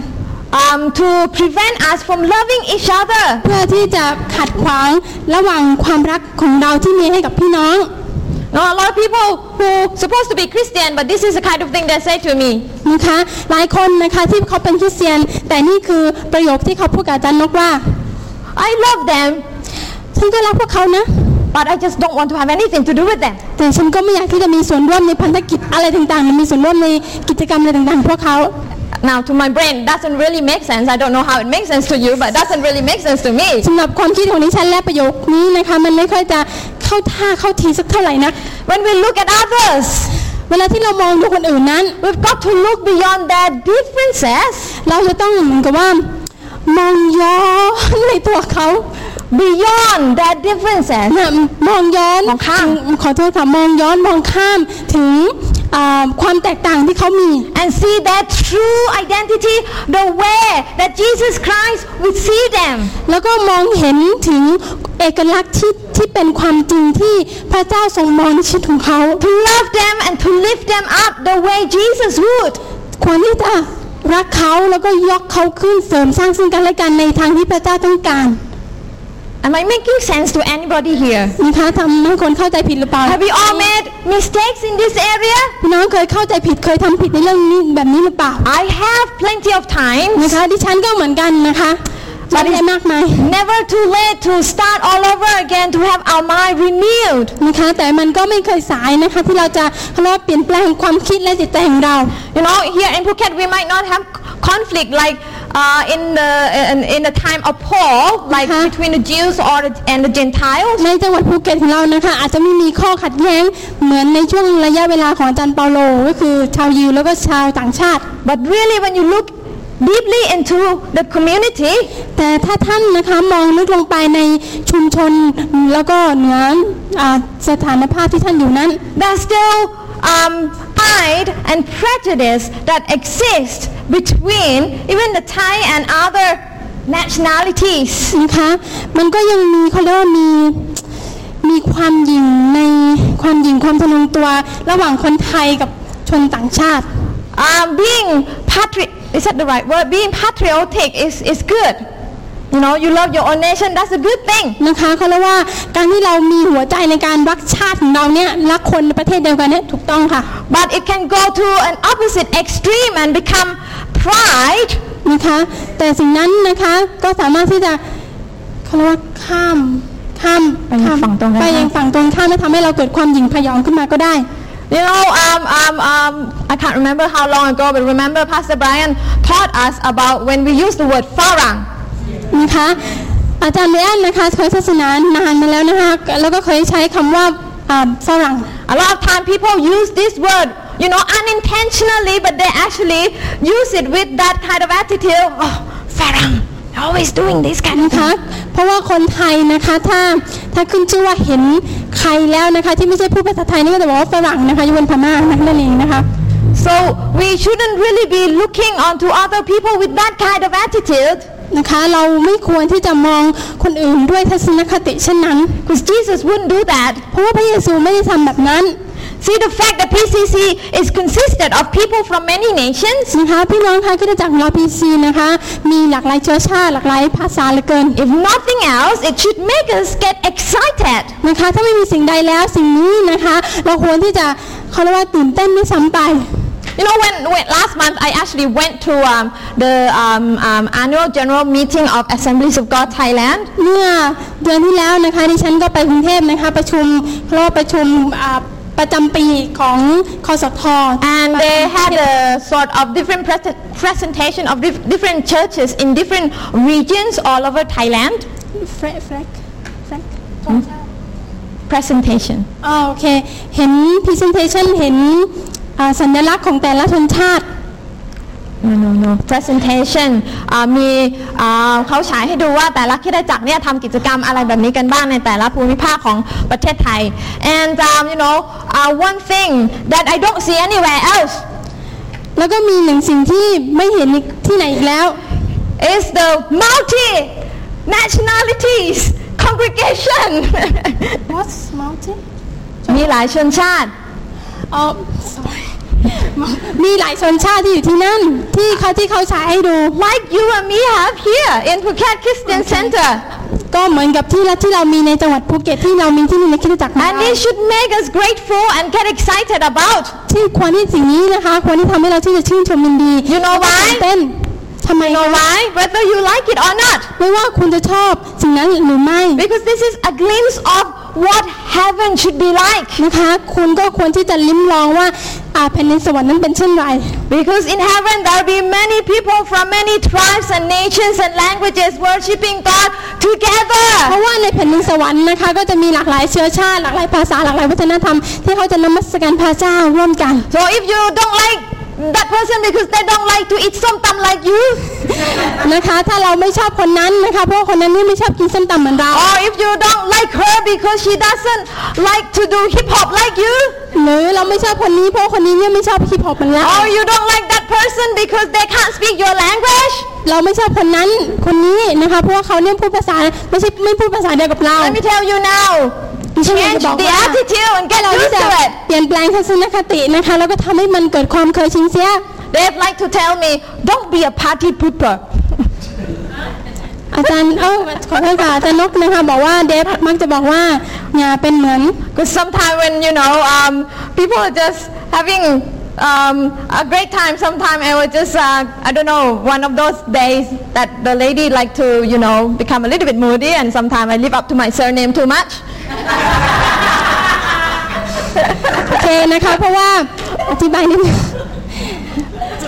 um, to prevent us from loving each other. เพื่อที่จะขัดขวางระหว่างความรักของเราที่มีให้กับพี่น้อง Now, a lot of people who supposed to be Christian, but this is the kind of thing they say to me. นะคะหลายคนนะคะที่เขาเป็นคริสเตียน แต่นี่คือประโยคที่เขาพูดกับอาจารย์นกว่า I love them, ฉันก็รักพวกเขานะ but I just don't want to have anything to do with them. แต่ฉันก็ไม่อยากที่จะมีส่วนร่วมในพันธกิจอะไรต่างๆหรือมีส่วนร่วมในกิจกรรมอะไรต่างๆของพวกเขา Now, to my brain, doesn't really make sense. I don't know how it makes sense to you, but doesn't really make sense to me. สำหรับความคิดของดิฉันและประโยคนี้นะคะมันไม่ค่อยจะ เข้าท่าเข้าทีสักเท่าไหร่นัก When we look at others, เวลาที่เรามองดูคนอื่นนั้น we've got to look beyond their differences, เราจะต้องเหมือนกับว่ามองย้อนในตัวเขา beyond their differences. นะมองย้อนมองข้ามถึงขอโทษค่ะมองย้อนมองข้ามถึงอ่าความแตกต่างที่เขามี and see their true identity the way that Jesus Christ would see them. แล้วก็มองเห็นถึง เอกลักษณ์ที่ที่เป็นความจริงที่พระเจ้าทรงมองในชีวิตของเขา To love them and to lift them up the way Jesus would. ควรที่จะรักเขาแล้วก็ยกเขาขึ้นเสริมสร้างซึ่งกันและกันในทางที่พระเจ้าต้องการ Am I making sense to anybody here? นะคะทำให้คนเข้าใจผิดหรือเปล่า Have we all made mistakes in this area? พี่น้องเคยเข้าใจผิดเคยทำผิดในเรื่องนี้แบบนี้หรือเปล่า I have plenty of times. นะคะดิฉันก็เหมือนกันนะคะ ไม่ได้มากมาย Never too late to start all over again to have our mind renewed. นะคะแต่มันก็ไม่เคยสายนะคะที่เราจะเขาเรียกว่าเปลี่ยนแปลงความคิดและจิตใจของเรา You know, here in Phuket we might not have conflict like uh, in the in, in the time of Paul, like Uh-huh. between the Jews or the, and the Gentiles. ในจังหวัดภูเก็ตของเรานะคะอาจจะไม่มีข้อขัดแย้งเหมือนในช่วงระยะเวลาของอาจารย์เปาโลก็คือชาวยิวแล้วก็ชาวต่างชาติ But really, when you look deeply into the community, แต่ถ้าท่านนะคะมองลึกลงไปในชุมชนแล้วก็เหนืออาสถานภาพที่ท่านอยู่นั้น there's still um, pride and prejudice that exist between even the Thai and other nationalities. นะคะมันก็ยังมีเขาเรียกว่ามีมีความหยิ่งในความหยิ่งความทะนงตัว ระหว่างคนไทยกับชนต่างชาติ Um, being patri- is that the right word? Being patriotic is, is good. You know, you love your own nation, that's a good thing. นะคะเขาเรียกว่าการที่เรามีหัวใจในการรักชาติของเราเนี่ยรักคนในประเทศเดียวกันเนี่ยถูกต้องค่ะ But it can go to an opposite extreme and become pride นะคะแต่สิ่งนั้นนะคะก็สามารถที่จะเขาเรียกว่าข้ามข้ามไปยังข้ามฝั่งตรงกันไปยังฝั่งตรงข้ามและทำให้เราเกิดความหยิ่งพยองขึ้นมาก็ได้ You know, um, um, um, I can't remember how long ago, but remember Pastor Brian taught us about when we use the word farang. นะคะอาจารย์เลียนนะคะเคยศาสนานานมาแล้วนะคะแล้วก็เคยใช้คำว่าอ่าฝรั่ง A lot of time people use this word you know, unintentionally, but they actually use it with that kind of attitude. Oh, Farang, always doing this kind of นะ thing. คะเพราะว่าคนไทยนะคะถ้าถ้าขึ้นชื่อว่าเห็นใครแล้วนะคะที่ไม่ใช่พูดภาษาไทยนี่ก็จะบอกว่าฝรั่งนะคะยกเว้นพม่านะคะนั่นเองนะคะ So we shouldn't really be looking onto other people with that kind of attitude นะคะเราไม่ควรที่จะมองคนอื่นด้วยทัศนคติเช่นนั้น because Jesus wouldn't do that. เพราะว่าพระเยซูไม่ได้ทำแบบนั้น See, the fact that PCC is consisted of people from many nations, นะคะพี่น้องคะคริสตจักรของเราพีซีนะคะมีหลากหลายเชื้อชาติหลากหลายภาษาเหลือเกิน if nothing else, it should make us get excited. นะคะถ้าไม่มีสิ่งใดแล้วสิ่งนี้นะคะ เราควรที่จะเขาเรียกว่าตื่นเต้นด้วยซ้ำไป You know, when, when last month I actually went to um, the um, um, annual general meeting of Assemblies of God Thailand. เมื่อเดือนที่แล้วนะคะดิฉันก็ไปกรุงเทพนะคะ ประชุมเขาเรียกว่าประชุมอ่าประจำปีของคอสท And they had a sort of different pres- presentation of dif- different churches in different regions all over Thailand. แฟรแฟรกแฟรก Presentation. อ๋อโอเค เห็น presentation เห็นอ่า สัญลักษณ์ของแต่ละชนชาติ No, no, no. Presentation อ่ามีอ่าเขาฉายให้ดูว่าแต่ละคริดจักรเนี่ยทำกิจกรรมอะไรแบบนี้กันบ้างในแต่ละภูมิภาคของประเทศไทย and um, you know uh, one thing that I don't see anywhere else แล้วก็มีหนึ่งสิ่งที่ไม่เห็นอีกที่ไหนอีกแล้ว is the multi nationalities congregation What's mountain มีหลายชนชาติอ๋อ sorry มีหลายชนชาติที่อยู่ที่นั่น ที่เขาที่เขาฉายให้ดู like you and me have here in Phuket Christian Center ก็เหมือนกับที่ละที่เรามีในจังหวัดภูเก็ตที่เรามีที่นี่ในคริสตจักรของ and เรา this should make us grateful and get excited about ที่ควรที่สิ่งนี้นะคะควรที่ทำให้เราที่จะชื่นชมยินดี You know why? ตื่นเต้นทำไม you know คะ why whether you like it or not ไม่ว่าคุณจะชอบสิ่งนั้นหรือไม่ Because this is a glimpse of what heaven should be like. นะคะคุณก็ควรที่จะลิ้มลองว่าอ่าแผ่นดินสวรรค์นั้นเป็นเช่นไร Because in heaven there will be many people from many tribes and nations and languages worshiping God เพ together. ราะว่าในแผ่นดินสวรรค์นะคะก็จะมีหลากหลายเชื้อชาติหลากหลายภาษาหลากหลายวัฒนธรรมที่เขาจะนมัสการพระเจ้าร่วมกัน So if you don't like that person because they don't like to eat somtam like you, นะคะถ้าเราไม่ชอบคนนั้นนะคะเพราะว่าคนนั้นนี่ไม่ชอบกินส้มตำเหมือนเรา or if you don't like her because she doesn't like to do hip hop like you, หรือเราไม่ชอบคนนี้เพราะว่าคนนี้เนี่ยไม่ชอบฮิปฮอปเหมือนเรา or you don't like that person because they can't speak your language, เราไม่ชอบคนนั้นคนนี้นะคะเพราะว่าเขาเนี่ยพูดภาษาไม่ใช่ไม่พูดภาษาเดียวกับเรา let me tell you now, ดิฉันอยาก change จะบอก the ว่า attitude and get เราที่ used จะ to it. เปลี่ยนแปลงทัศนคตินะคะ แล้วก็ทำให้มันเกิดความเคยชินเสีย They'd like to tell me, don't be a party pooper. อาจารย์เอ้าขอโทษค่ะอาจารย์นกนะคะบอกว่าเดฟมักจะบอกว่าอย่าเป็นเหมือน Because sometimes when, you know, um, people are just having um, a great time, sometimes I was just, uh, I don't know, one of those days that the lady like to, you know, become a little bit moody and sometimes I live up to my surname too much. โอเคนะคะเพราะว่าอธิบายนิดนึง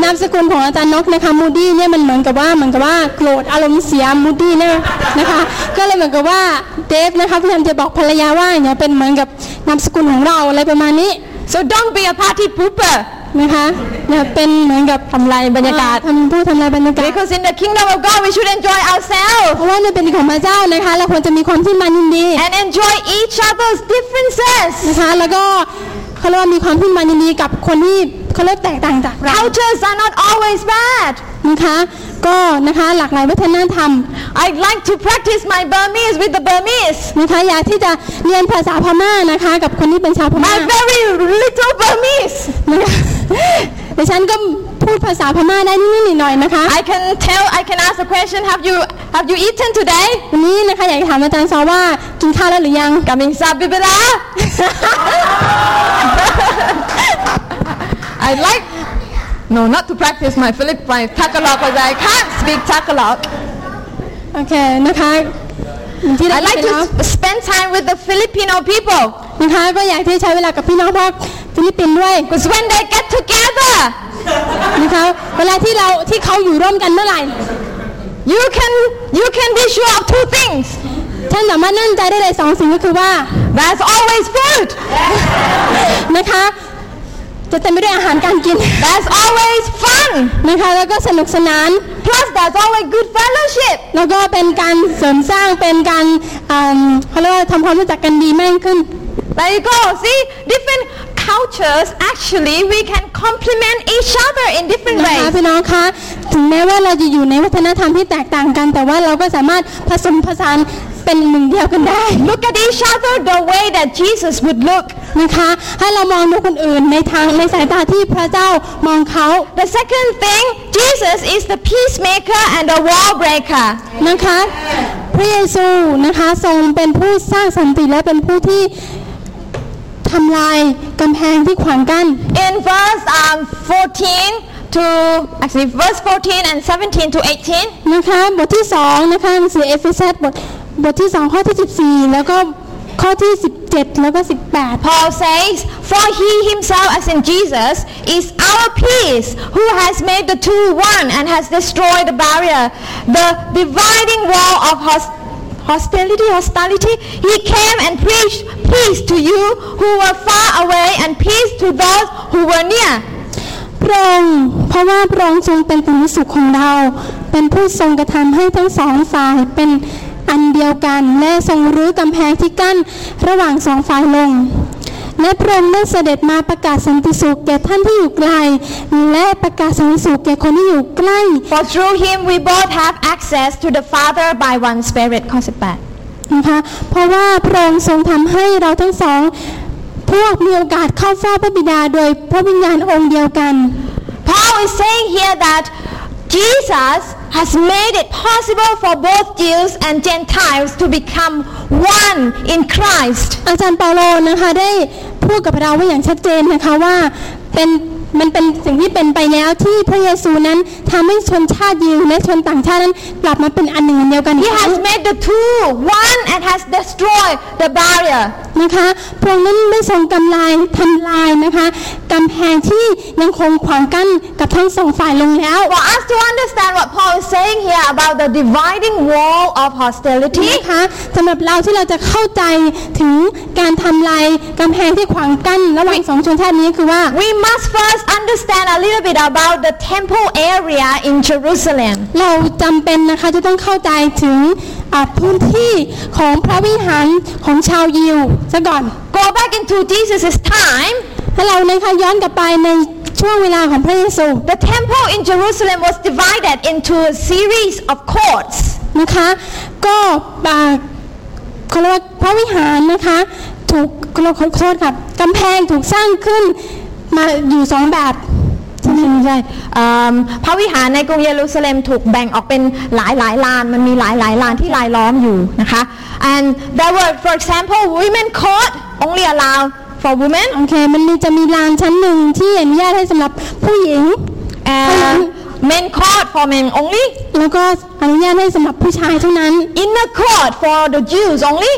นามสกุลของอาจารย์นกนะคะมูดี้เนี่ยมันเหมือนกับว่าเหมือนกับว่าโกรธอารมณ์เสียมูดี้เนี่ยนะคะก็เลยเหมือนกับว่าเดฟนะคะพยายามจะบอกภรรยาว่าอย่าเป็นเหมือนกับนามสกุลของเราอะไรประมาณนี้ So don't be a party pooper. นะคะอย่าเป็นเหมือนกับทำลายบรรยากาศทำผู้ทำลายบรรยากาศ Because in the kingdom of God, we should enjoy ourselves เพราะว่าในเป็นของพระเจ้านะคะเราควรจะมีความที่มันยินดี and enjoy each other's differences. นะคะแล้วก็เขาเรียกว่ามีความที่มันยินดีกับคนที่เขาเรียกแตกต่างจากเรา Cultures are not always bad. นะคะก็นะคะหลากหลายวัฒนธรรม I'd like to practice my Burmese with the Burmese. นะคะอยากที่จะเรียนภาษาพม่านะคะ กับคนที่เป็นชาวพม่า My very little Burmese. นะคะดิฉันก็พูดภาษาพม่าได้นิดๆหน่อยๆนะคะ I can tell, I can ask a question, have you, have you eaten today? วันนี้นะคะอยากจะถามอาจารย์ซอว่ากินข้าวแล้วหรือยัง Kaming sa bibila? I'd like, no, not to practice my Philip, my Tagalog, because I can't speak Tagalog. โอเคนะคะอย่างที่ได้ I'd ยิน like ไปแล้ว to spend time with the Filipino people. นะคะก็อยากที่จะใช้เวลากับพี่น้องภาค ฟิลิปปินส์ด้วย Because when they get together, นะคะเวลาที่เราที่เขาอยู่ร่วมกันเมื่อไหร่ you can, you can be sure of two things. ท่านสามารถนั่นใจได้เลยสองสิ่งก็คือว่า There's always food. นะคะจะเต็มไปด้วยอาหารการกิน There's always fun. นะคะแล้วก็สนุกสนาน Plus, there's always good fellowship. แล้วก็เป็นการเสริมสร้างเป็นการอ่าเขาเรียกว่าทำความรู้จักกันดีมากขึ้น There you go. See, different cultures actually we can complement each other in different นะคะ ways. พี่น้องคะถึงแม้ว่าเราจะอยู่ในวัฒนธรรมที่แตกต่างกัน แต่ว่าเราก็สามารถผสมผสานเป็นหนึ่งเดียวกันได้ Look at each other the way that Jesus would look. นะคะให้เรามองดูคนอื่นในทางในสายตาที่พระเจ้ามองเขา The second thing, Jesus is the peacemaker and the wall breaker. นะคะพระเยซูนะคะทรงเป็นผู้สร้างสันติและเป็นผู้ที่ ทำลายกำแพงที่ขวางกั้น In verse um, 14 to actually verse 14 and 17 to 18, นะคะบทที่2นะคะหนังสือเอเฟซัสบทบทที่ 2 ข้อที่ 14 แล้วก็ข้อที่ 17 แล้วก็ 18 Paul says, For he himself, as in Jesus, is our peace, who has made the two one and has destroyed the barrier, the dividing wall of hos- hostility, hostility. He came and preached peace to you who were far away and peace to those who were near. พระองค์เพราะว่าพระองค์ทรงเป็นสันติสุขของเรา เป็นผู้ทรงกระทำให้ทั้งสองฝ่ายเป็นอันเดียวกันและทรงรื้อกำแพงที่กั้นระหว่างสองฝ่ายลง และพระองค์ได้เสด็จมาประกาศสันติสุขแก่ท่านที่อยู่ไกล และประกาศสันติสุขแก่คนที่อยู่ใกล้ For through him we both have access to the Father by one Spirit. ข้อ18นะคะเพราะว่าพระองค์ทรงทำให้เราทั้งสองพวกมีโอกาสเข้าเฝ้าพระบิดาโดยพระวิญญาณองค์เดียวกัน Paul is saying here that Jesus has made it possible for both Jews and Gentiles to become one in Christ. อาจารย์เปาโลนะคะได้พูดกับเราไว้อย่างชัดเจนนะคะว่าเป็น มันเป็นสิ่งที่เป็นไปแล้วที่พระเยซูนั้นทำให้ชนชาติยิวและชนต่างชาตินั้นกลับมาเป็นอันหนึ่งอันเดียวกันอี He กครั้ง has made the two one and has destroyed the barrier. นะคะพระองค์นั้นได้ทรงกำลายทำลายนะคะกำแพงที่ยังคงขวางกั้นกับทั้งสองฝ่ายลงแล้ว For us to understand what Paul is saying here about the dividing wall of hostility, นะคะสำหรับเราที่เราจะเข้าใจถึงการทำลายกำแพงที่ขวางกั้นระหว่างสองชนชาตินี้คือว่า we must first understand a little bit about the temple area in Jerusalem. เราจำเป็นนะคะจะต้องเข้าใจถึงอ่าพื้นที่ของพระวิหารของชาวยิวซะก่อน Go back into Jesus' time. ให้เรานะคะย้อนกลับไปในช่วงเวลาของพระเยซู The temple in Jerusalem was divided into a series of courts. นะคะก็อ่าเขาเรียกว่าพระวิหารนะคะถูกเราขอโทษครับกำแพงถูกสร้างขึ้น มาอยู่สองแบบใช่ใช่เอิ่มพระวิหารในกรุงเยรูซาเล็มถูกแบ่งออกเป็นหลายหลายลานมันมีหลายหลายลานที่รายล้อมอยู่นะคะ and there were for example women court only allowed for women โอเคมันมีจะมีลานชั้นหนึ่งที่อนุญาตให้สำหรับผู้หญิง and men court for men only แล้วก็อนุญาตให้สำหรับผู้ชายเท่านั้น inner court for the Jews only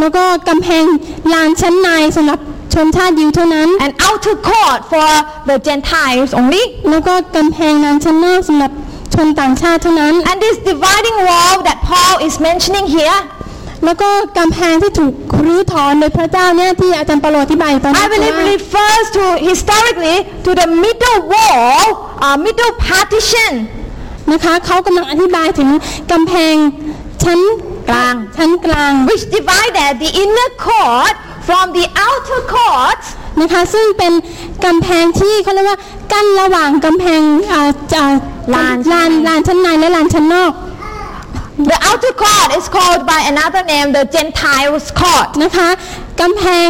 แล้วก็กำแพงลานชั้นในสำหรับ ชนชาติยิวเท่านั้น and outer court for the Gentiles only แล้วก็กำแพงลานชั้นนอกสำหรับชนต่างชาติเท่านั้น and this dividing wall that Paul is mentioning here แล้วก็กำแพงที่ถูกรื้อถอนโดยพระเจ้าเนี่ยที่อาจารย์เปาโลอธิบายตอนนี้ I believe ว่า refers to historically to the middle wall uh, middle partition นะคะเขากำลังอธิบายถึงกำแพงชั้นกลางชั้นกลาง which divided the inner court from the outer court นะคะซึ่งเป็นกำแพงที่เขาเรียกว่ากั้นระหว่างกำแพงอ่าอ่า ลาน ลานลานชั้นในและลานชั้นนอก the outer court is called by another name the Gentiles court นะคะกำแพง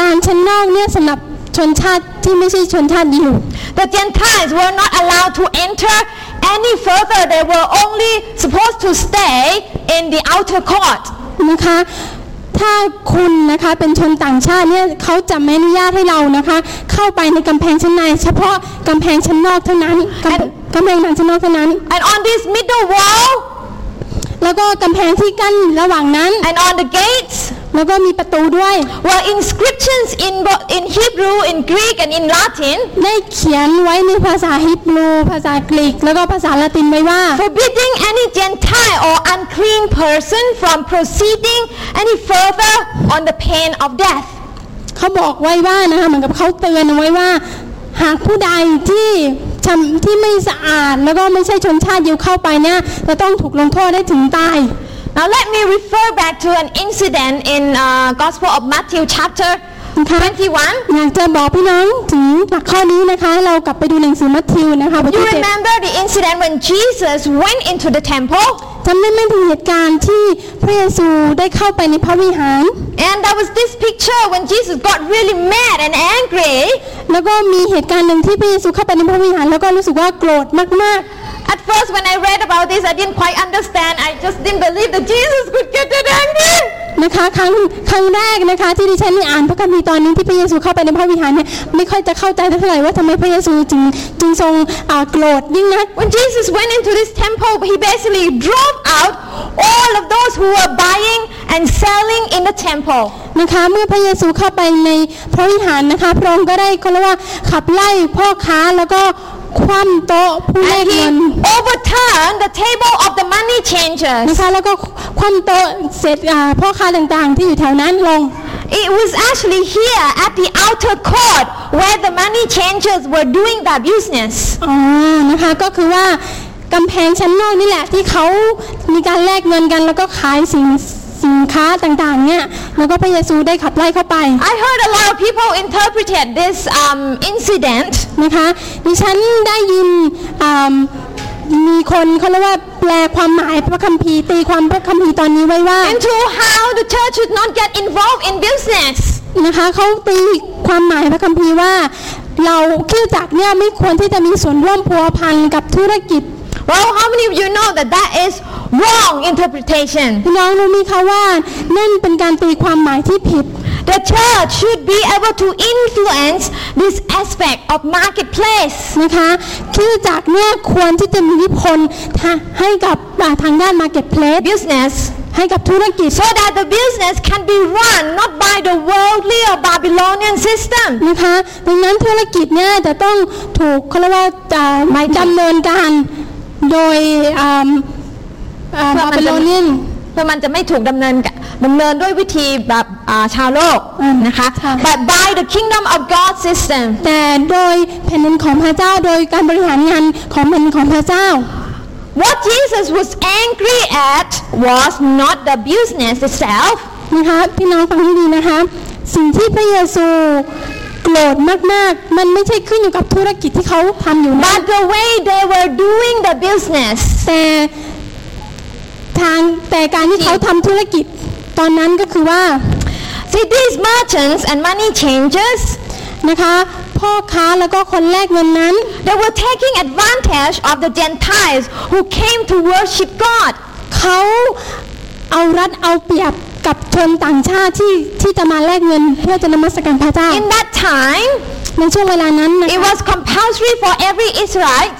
ลานชั้นนอกเนี่ยสำหรับชนชาติที่ไม่ใช่ชนชาติยิว the Gentiles were not allowed to enter any further they were only supposed to stay in the outer court นะคะ ถ้าคุณนะคะเป็นชนต่างชาติเนี่ยเขาจะไม่อนุญาตให้เรานะคะ เข้าไปในกำแพงชั้นใน เฉพาะกำแพงชั้นนอกเท่านั้นกำกำแพงลานชั้นนอกเท่านั้น and on this middle wall แล้วก็กำแพงที่กั้นระหว่างนั้น and on the gates แล้วก็มีประตูด้วย were inscriptions in bo- in Hebrew in Greek and in Latin ได้เขียนไว้ในภาษาฮิบรู ภาษากรีก แล้วก็ภาษาละตินไว้ว่า forbidding any Gentile or unclean person from proceeding any further on the pain of death. เขาบอกไว้ว่านะคะเหมือนกับเขาเตือนเอาไว้ว่า หากผู้ใดที่ทำที่ไม่สะอาดแล้วก็ไม่ใช่ชนชาติยิวเข้าไปเนี่ยจะต้องถูกลงโทษได้ถึงตาย Now let me refer back to an incident in uh, Gospel of Matthew chapter นะคะ 21. อยากจะบอกพี่น้องถึงหลักข้อนี้นะคะ เรากลับไปดูหนังสือมัทธิวนะคะบท You ที่เจ็ด remember the incident when Jesus went into the temple จำได้ไหมถึงเหตุการณ์ที่พระเยซูได้เข้าไปในพระวิหาร and there was this picture when Jesus got really mad and angry แล้วก็มีเหตุการณ์หนึ่งที่พระเยซูเข้าไปในพระวิหาร แล้วก็รู้สึกว่าโกรธมาก At first when I read about this I didn't quite understand I just didn't believe that Jesus could get that angry ๆนะคะครั้งครั้งแรกนะคะ ที่ดิฉันได้อ่านพระคัมภีร์ตอนนี้ที่พระเยซูเข้าไปในพระวิหารเนี่ยไม่ค่อยจะเข้าใจเท่าไหร่ว่าทำไมพระเยซูจึงจึงทรงอ่าโกรธยิ่งนัก When Jesus went into this temple he basically drove out all of those who were buying and selling in the temple นะคะเมื่อพระเยซูเข้าไปในพระวิหารนะคะพระองค์ก็ได้เขาเรียกว่าขับไล่พ่อค้าแล้วก็ คว่ำโต๊ะผู้แล and ก he เงิน overturned the table of the money changers นะคะแล้วก็คว่ำโต๊ะเสร็จอ่าพ่อค้าต่างๆ ที่อยู่แถวนั้นลง It was actually here at the outer court where the money changers were doing their business อ๋อนะคะก็คือว่ากำแพงชั้นนอกนี่แหละที่เขามีการแลกเงินกันแล้วก็ขายสิ่ง สินค้าต่างๆเนี่ยแล้วก็พระเยซูได้ขับไล่เข้าไป I heard a lot of people interpreted this um, incident นะคะดิฉันได้ยินอ่ามีคนเขาเรียกว่าแปลความหมายพระคัมภีร์ตีความพระคัมภีร์ตอนนี้ไว้ว่า into how the church should not get involved in business. นะคะเขาตีความหมายพระคัมภีร์ว่า เราคริดจักรเนี่ยไม่ควรที่จะมีส่วนร่วมพัวพันกับธุรกิจ Well, how many of you know that that is wrong interpretation? พี่น้องรู้ไหมคะว่านั่นเป็นการตีความหมายที่ผิด The church should be able to influence this aspect of marketplace นะคะคริดจักรเนี่ยควรที่จะมีอิทธิพลทาให้กับอ่าทางด้าน Marketplace business ให้กับธุรกิจ so that the business can be run not by the worldly or Babylonian system. นะคะดังนั้นธุรกิจเนี่ยจะต้องถูกเขาเรียกว่าจะดำเนินการ โดยอ่าอ่าเพื่อมันบาบิจะโลเนียนเพื่อมันจะไม่ถูกดำเนินกะดำเนินด้วยวิธีแบบอ่าชาวโลกอืมนะคะค่ะ but by the kingdom of God system แต่โดยแผ่นดินของพระเจ้าโดยการบริหารงานของแผ่นดินของพระเจ้า what Jesus was angry at was not the business itself นะคะพี่น้องฟังให้ดีนะคะสิ่งที่พระเยซู โกรธมากๆ มันไม่ใช่ขึ้นอยู่กับธุรกิจที่เขาทำอยู่นะ but the way they were doing the business แต่ทางแต่การที่เขาทำธุรกิจตอนนั้นก็คือว่า see these merchants and money changers นะคะพ่อค้าแล้วก็คนแลกเงินนั้น they were taking advantage of the Gentiles who came to worship God เขาเอารัดเอาเปรียบ กับชนต่างชาติที่ที่จะมาแลกเงินเพื่อจะนมัสการพระเจ้า in that time ในช่วงเวลานั้นนะ it คะ was compulsory for every Israelite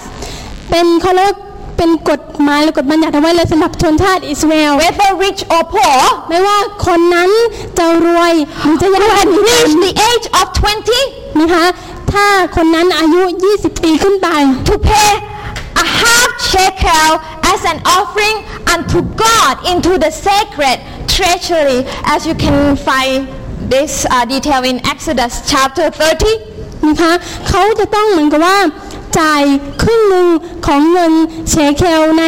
เป็นเขาเรียกว่าเป็นกฎหมายหรือกฎบัญญัติเอาไว้เลยสำหรับชนชาติอิสราเอล whether rich or poor ไม่ว่าคนนั้นจะรวยหรือจะยาก who จ had น reached the age of 20นะคะถ้าคนนั้นอายุ 20 ปีขึ้นไป to pay a half shekel as an offering unto God into the sacred treasury as you can find this uh, detail in Exodus chapter 30 นะคะเขาจะต้องเหมือนกับว่าจ่ายครึ่งหนึ่งของเงินเชเคลใน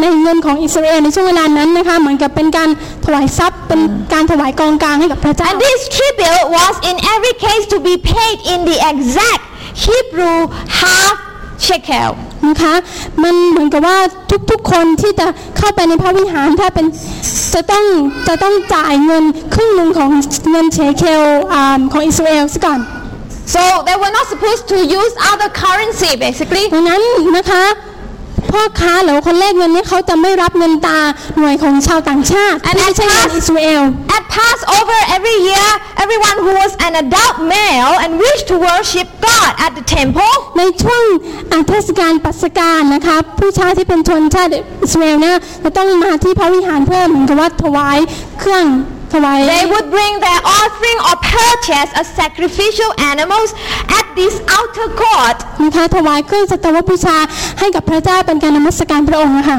ในเงินของอิสราเอลในช่วงเวลานั้นนะคะ เหมือนกับเป็นการถวายทรัพย์เป็นการถวายกองกลางให้กับพระเจ้า and this tribute was in every case to be paid in the exact Hebrew half shekel นะคะ มันเหมือนกับว่าทุกๆคนที่จะเข้าไปในพระวิหารถ้าเป็นจะต้องจะต้องจ่ายเงินครึ่งหนึ่งของเงินเชเคลอ่าของอิสราเอลซะก่อน so they were not supposed to use other currency basically ดังนั้นนะคะ พ่อค้าหรือว่าคนแลกเงินเนี่ยเขาจะไม่รับเงินตาหน่วยของชาวต่างชาติอันที่นั้นไม่ใช่เงินอิสราเอล At Passover every year, everyone who was an adult male and wished to worship God at the temple, ในช่วงอ่าเทศกาลปัสกาลนะคะผู้ชายที่เป็นชนชาติอิสราเอลเนี่ยจะต้องมาที่พระวิหารเพื่อเหมือนกับว่าถวายเครื่อง ถวาย they would bring their offering or purchase a sacrificial animals at this outer court. นะคะถวายเครื่องสัตวบูชาให้กับพระเจ้าเป็นการนมัสการพระองค์นะคะ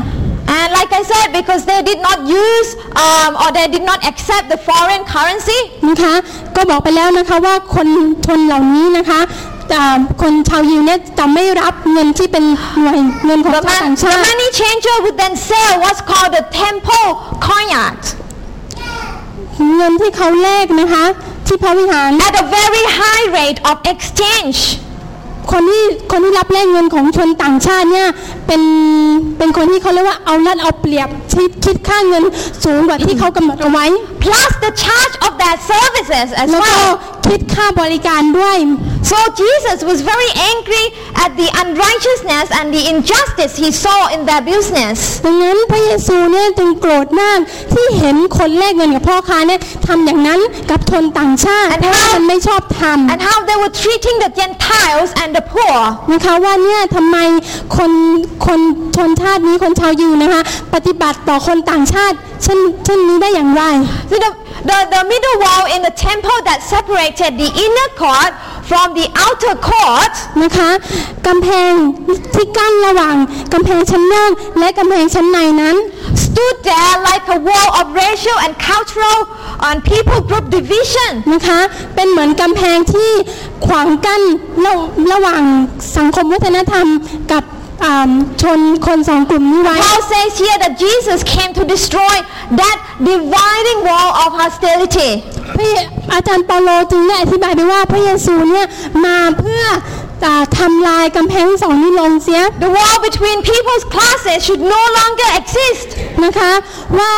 And like I said, because they did not use um, or they did not accept the foreign currency, นะคะก็บอกไปแล้วนะคะว่าคนชนเหล่านี้นะคะ อ่าคนชาวยิวเนี่ยจะไม่รับเงินที่เป็นหน่วยเงินของ The, ชาว man, ต่าง the ชาติ money changer would then sell what's called the temple coinage เงินที่เขาแลกนะคะที่พระวิหาร at a very high rate of exchange. คนที่คนที่รับแลกเงินของชนต่างชาติเนี่ยเป็นเป็นคนที่เขาเรียกว่าเอารัดเอาเปรียบคิดคิดค่าเงินสูงกว่าที่เขากำหนดเอาไว้ Plus the charge of their services as แล้วก็ well. คิดค่าบริการด้วย So Jesus was very angry at the unrighteousness and the injustice he saw in their business. ดังนั้นพระเยซูเนี่ยจึงโกรธมากที่เห็นคนแลกเงินกับพ่อค้าเนี่ยทำอย่างนั้นกับชนต่างชาติ And เพราะว่า how- มันไม่ชอบท And how they were treating the Gentiles and the poor. ำนะคะว่าเนี่ยทำไมคนคนชนชาตินี้คนชาวยิวนะคะปฏิบัติต่อคนต่างชาติเช่นเช่นนี้ได้อย่างไร So the, the, the middle wall in the temple that separated the inner court from the outer court นะคะกำแพงที่กั้นระหว่างกำแพงชั้นนอกและกำแพงชั้นในนั้น stood there like a wall of racial and cultural and people group division. นะคะเป็นเหมือนกำแพงที่ขวางกั้นระระหว่างสังคมวัฒนธรรมกับอ่า ชนคนสองกลุ่มนี้ไว้ Paul says here that Jesus came to destroy that dividing wall of hostility. พระเยอาจารย์เปาโลจึงได้อธิบายไปว่าพระเยซูเนี่ยมาเพื่ออ่าทำลายกำแพงสองนี้ลงเสีย The wall between people's classes should no longer exist. นะคะ ว่า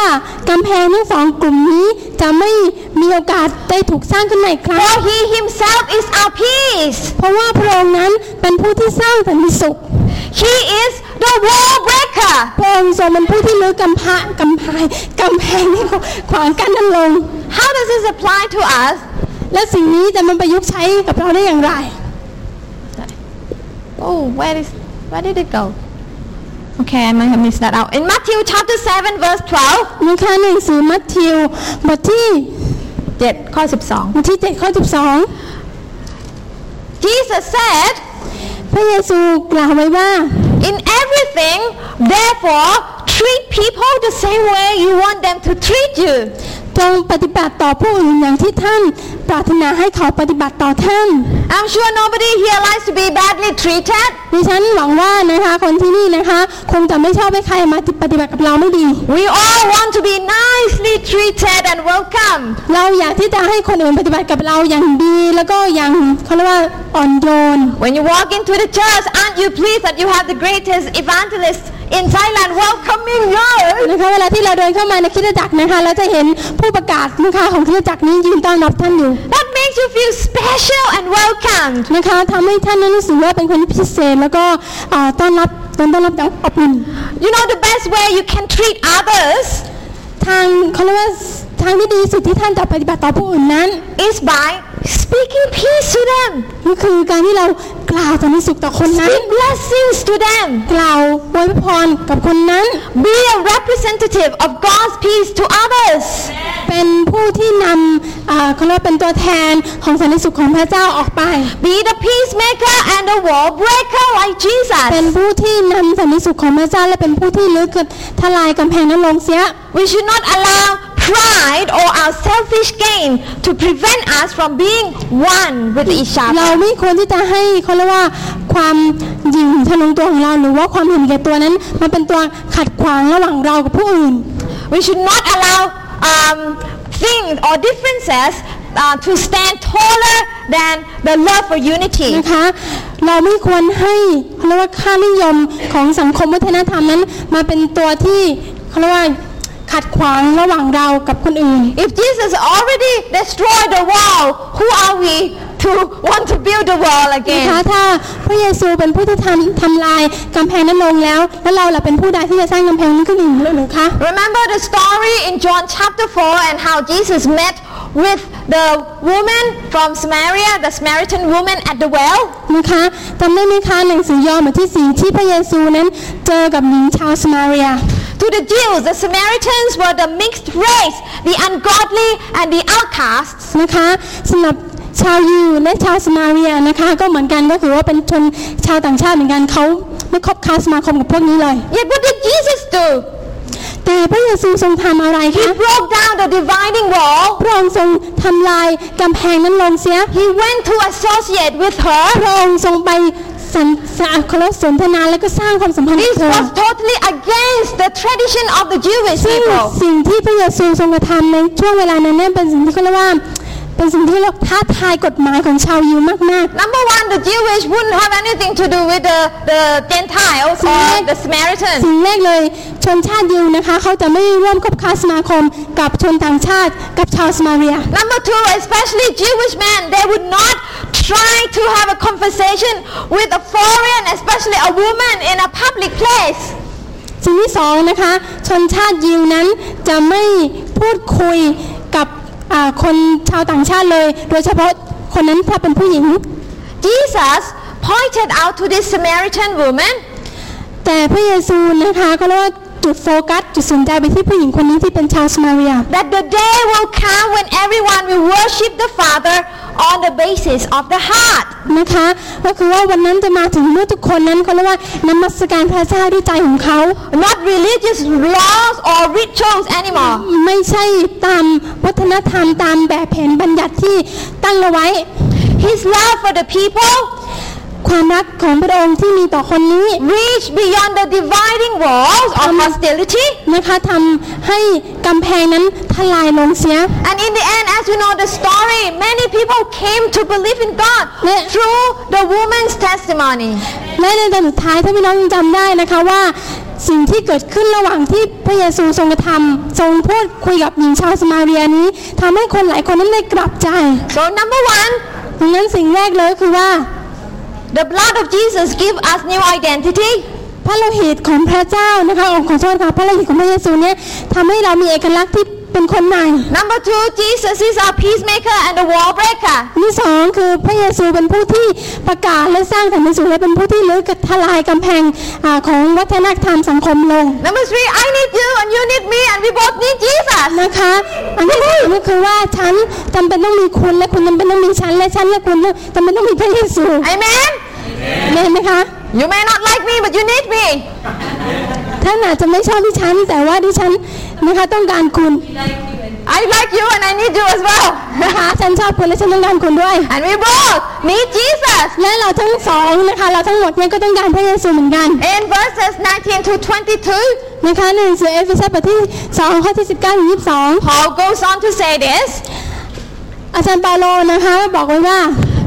กำแพงทั้งสองกลุ่มนี้จะไม่มีโอกาสได้ถูกสร้างขึ้นใหม่อีกครั้ง For he himself is our peace. เพราะว่าพระองค์นั้นเป็นผู้ที่สร้างสันติสุข He is the wall breaker. พระองค์ทรงเป็นผู้ที่ลื้อกำพะกำแพงกำแพงที่ขวางกั้นนั้นลง How does this apply to us? และสิ่งนี้จะมันประยุกต์ใช้กับเราได้อย่างไร Oh, where is where did it go? Okay, I might have missed that out. In Matthew chapter 7 verse 12, นะคะหนังสือมัทธิวบทที่7ข้อ12บทที่7ข้อ Jesus said, 12 พระเยซูกล่าวไว้ว่า In everything, therefore, treat people the same way you want them to treat you. จงปฏิบัติต่อผู้อื่นอย่างที่ท่านปรารถนาให้เขาปฏิบัติต่อท่าน I'm sure nobody here likes to be badly treated. ดิฉันหวังว่านะคะคนที่นี่นะคะ คงจะไม่ชอบให้ใครมาปฏิบัติกับเราไม่ดี We all want to be nicely treated and welcomed. เราอยากที่จะให้คนอื่นปฏิบัติกับเราอย่างดี แล้วก็อย่างเขาเรียกว่าอ่อนโยน When you walk into the church, aren't you pleased that you have the greatest evangelist in Thailand welcoming you? นะคะเวลาที่เราเดินเข้ามาในคริสตจักรนะคะเราจะเห็นผู้ประกาศนะคะของคริสตจักรนี้ยืนต้อนรับท่านอยู่ That makes you feel special and welcomed. นะคะทำให้ท่านนั้นรู้สึกว่าเป็นคนที่พิเศษแล้วก็อ่าต้อนรับต้อนรับอย่างอบอุ่น You know the best way you can treat others ทางเขาเรียกว่าทางที่ดีที่สุดที่ท่านจะปฏิบัติต่อผู้อื่นนั้น is by speaking peace to them, ก็คือการที่เรากล่าวสันติสุขต่อคนนั้น speak blessings to them, กล่าวอวยพรกับคนนั้น be a representative of God's peace to others. เป็นผู้ที่นำอ่าเขาเรียกว่าเป็นตัวแทนของสันติสุขของพระเจ้าออกไป Be the peacemaker and the wall breaker like เป็น Jesus. ผู้ที่นำสันติสุขของพระเจ้าและเป็นผู้ที่ลึกทลายกำแพงนั้นลงเสีย We should not allow pride or our selfish gain to prevent us from being one with each เรา other. ไม่ควรที่จะให้เขาเรียกว่าความหยิ่งทะนงตัวของเราหรือว่าความเห็นแก่ตัวนั้นมันเป็นตัวขัดขวางระหว่างเรากับผู้อื่น We should not allow um, things or differences uh, to stand taller than the love for unity. นะคะเราไม่ควรให้เขาเรียกว่าค่านิยมของสังคมวัฒนธรรมนั้น มาเป็นตัวที่เขาเรียกว่า ขัดขวางระหว่างเรากับคนอื่น If Jesus already destroyed the wall, who are we to want to build the wall นะคะ again? ถ้าพระเยซูเป็นผู้ที่ทำทำลายกำแพงนั้นลงแล้ว แล้วเราล่ะเป็นผู้ใดที่จะสร้างกำแพงนี้ขึ้นอีกหรือคะ Remember the story in John chapter 4 and how Jesus met with the woman from Samaria, the Samaritan woman at the well? นะคะจำได้ไหมคะหนังสือยอห์นบทที่สี่ที่พระเยซูนั้นเจอกับหญิงชาวสมาเรีย To the Jews, the Samaritans were the mixed race, the ungodly and the outcasts. นะคะสำหรับชาวยิวและชาวสมาเรียนะคะก็เหมือนกันก็คือว่าเป็นชนชาวต่างชาติเหมือนกันเขาไม่คบค้าสมาคมกับพวกนี้เลย Yet what did Jesus do? แต่พระเยซูทรงทำอะไร He คะ broke down the dividing wall. พระองค์ทรงทำลายกำแพงนั้นลงเสีย He went to associate with her. พระองค์ทรงไป สันสะเคารพสนทนาและก็สร้างความสัมพันธ์กับ This เธอ was totally against the tradition of the Jewish ซึ่ง people. สิ่งที่พระเยซูทรงกระทำในช่วงเวลานั้นเนี่ยเป็นสิ่งที่เขาเรียกว่า เป็นสิ่งที่เราท้าทายกฎหมายของชาวยิวมาก Number one, the Jewish wouldn't have anything to do with the, the Gentiles or Correct. the ๆ Samaritans. สิ่งแรกเลยชนชาติยิวนะคะเขาจะไม่ร่วมคบค้าสมาคมกับชนต่างชาติกับชาวสมาเรีย Number two, especially Jewish men, they would not try to have a conversation with a foreign, especially a woman, in a public place. สิ่งที่สองนะคะชนชาติยิวนั้นจะไม่พูดคุยกับอ่า คนชาวต่างชาติเลย โดยเฉพาะคนนั้นถ้าเป็นผู้หญิง Jesus pointed out to this Samaritan woman แต่พระเยซูนะคะก็เรียกว่าจุดโฟกัสจุดสนใจไปที่ผู้หญิงคนนี้ที่เป็นชาวสมาเรีย that the day will come when everyone will worship the Father on the basis of the heart. นะคะก็คือว่าวันนั้นจะมาถึงเมื่อทุกคนนั้นเขาเรียกว่านมัสการพระเจ้าด้วยใจของเขา Not religious laws or rituals anymore. ไม่ใช่ตามวัฒนธรรมตามแบบแผนบัญญัติที่ตั้งเอาไว้ His love for the people ความรักของพระองค์ที่มีต่อคนนี้ reached beyond the dividing walls of hostility. นะคะทำให้กำแพงนั้นทลายลงเสีย And in the end, as you know the story, many people came to believe in God Yeah. through the woman's testimony. และในตอนสุดท้ายถ้าพี่น้องยังจำได้นะคะว่าสิ่งที่เกิดขึ้นระหว่างที่พระเยซูทรงกระทำทรงพูดคุยกับหญิงชาวสมาเรียนี้ทำให้คนหลายคนนั้นได้กลับใจ So number one, ดังนั้นสิ่งแรกเลยก็คือว่า the blood of Jesus give us new identity. พระโลหิตของพระเจ้านะคะองค์ขอโทษค่ะพระโลหิตของพระเยซูเนี่ยทำให้เรามีเอกลักษณ์ที่ เป็นคนใหม่ Number two, Jesus is our peacemaker and the wall breaker. อันที่สองคือพระเยซูเป็นผู้ที่ประกาศและสร้างสันติสุขและเป็นผู้ที่ลื้อกทลายกำแพงอาของวัฒนธรรมสังคมลง Number three, I need you and you need me and we both need Jesus. นะคะอันที่สามก็คือว่าฉันจำเป็นต้องมีคุณและคุณจำเป็นต้องมีฉันและฉันและคุณจำเป็นต้องมีพระเยซู Amen? เห็นไหมคะ You may not like me, but you need me. ท่านอาจจะไม่ชอบดิฉัน แต่ว่าดิฉันนะคะต้องการคุณ I like you and I need you as well. นะคะฉันชอบคุณและฉันต้องการคุณด้วย and we both need Jesus. และเราทั้งสองนะคะเราทั้งหมดเนี่ยก็ต้องการพระเยซูเหมือนกัน In verses 19 to 22, นะคะในหนังสือเอเฟซัสบทที่2ข้อที่19ถึง22 Paul goes on to say this. อาจารย์เปาโลนะคะบอกไว้ว่า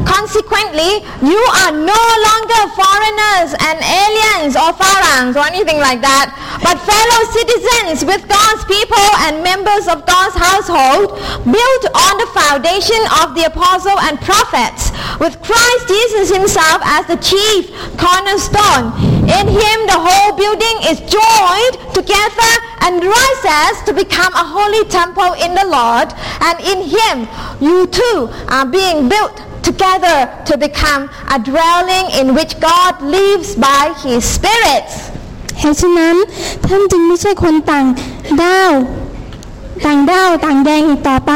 Consequently, you are no longer foreigners and aliens or foreigners or anything like that, but fellow citizens with God's people and members of God's household, built on the foundation of the apostle and prophets, with Christ Jesus himself as the chief cornerstone. In him the whole building is joined together and rises to become a holy temple in the Lord, and in him you too are being built together to become a dwelling in which God lives by his Spirit. เหตุฉะนั้นท่านจึงไม่ใช่คนต่างด้าวต่างด้าวต่างแดงอีกต่อไป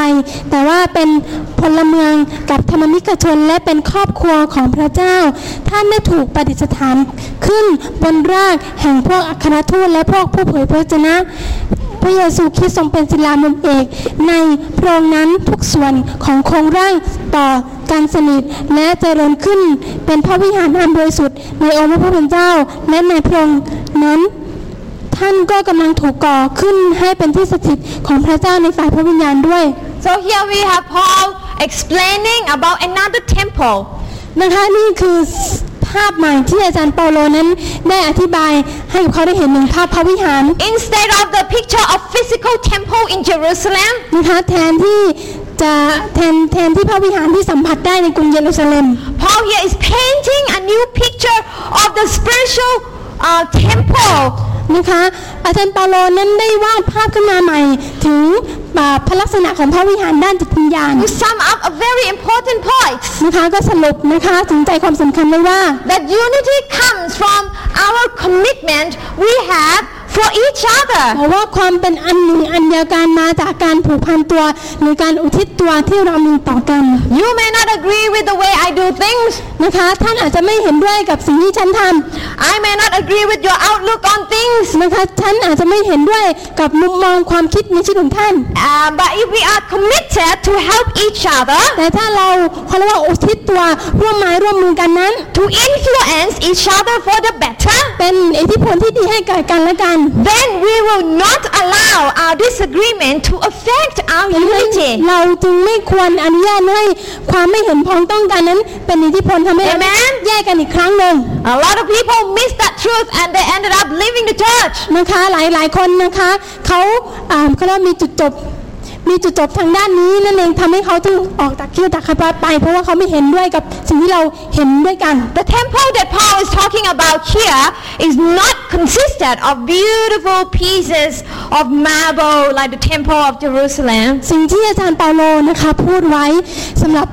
แต่ว่าเป็นพลเมืองกับธรรมมิกชนและเป็นครอบครัวของพระเจ้า ท่านได้ถูกประดิษฐานขึ้นบนรากแห่งพวกอัครทูตและพวกผู้เผยพระวจนะ พระเยซูคริสต์ทรงเป็นศิลามุมเอก ในพระองค์นั้นทุกส่วนของโครงร่างต่อการสนิทและเจริญขึ้นเป็นพระวิหารอันบริสุทธิ์ในองค์พระผู้เป็นเจ้า และในพระองค์นั้นท่านก็กำลังถูกก่อขึ้นให้เป็นที่สถิตของพระเจ้าในฝ่ายพระวิญญาณด้วย So here we have Paul explaining about another temple. นะคะนี่คือ ภาพใหม่ที่อาจารย์เปาโลนั้นได้อธิบายให้กับเขาได้เห็นหนึ่งภาพพระวิหาร Instead of the picture of physical temple in Jerusalem, นะคะแทนที่จะแทนแทนที่พระวิหารที่สัมผัสได้ในกรุงเยรูซาเล็ม Paul here is painting a new picture of the spiritual uh, temple นะคะ อาจารย์เปาโลนั้นได้วาดภาพขึ้นมาใหม่ ถึงอ่าพระลักษณะของพระวิหารด้านจิตวิญญาณ to sum up a very important point นะคะก็สรุปนะคะถึงใจความสำคัญเลยว่า that unity comes from our commitment we have for each other. เพราะว่าความเป็นอันหนึ่งอันเดียวกันมาจากการผูกพันตัวหรือการอุทิศตัวที่เรามีต่อกัน You may not agree with the way I do things. นะคะท่านอาจจะไม่เห็นด้วยกับสิ่งที่ฉันทำ I may not agree with your outlook on things. views. นะคะฉันอาจจะไม่เห็นด้วยกับมุมมองความคิดในชีวิตของท่าน Uh, but if we are committed to help each other, แต่ถ้าเราเขาเรียกว่าอุทิศตัวร่วมไม้ร่วมมือกันนั้น to influence each other for the better, เป็นอิทธิพลที่ดีให้แก่กันและกัน then we will not allow our disagreement to affect our ดังนั้น unity. เราจึงไม่ควรอนุญาตให้ความไม่เห็นพ้องต้องกันนั้น เป็นอิทธิพลทำให้เรา Amen แยกกันอีกครั้งหนึ่ง A lot of people miss that truth and they ended up leaving the church. นะคะหลายหลายๆคนนะคะเขาอ่าเขาเรียกว่ามีจุดจบ มีจุดจบทางด้านนี้นั่นเองทำให้เขาถึงออกจากคิวจากคาไป เพราะว่าเขาไม่เห็นด้วยกับสิ่งที่เราเห็นด้วยกัน The temple that Paul is talking about here is not consisted of beautiful pieces of marble like the temple of Jerusalem. สิ่งที่อาจารย์เปาโลนะคะพูดไว้สำหรับ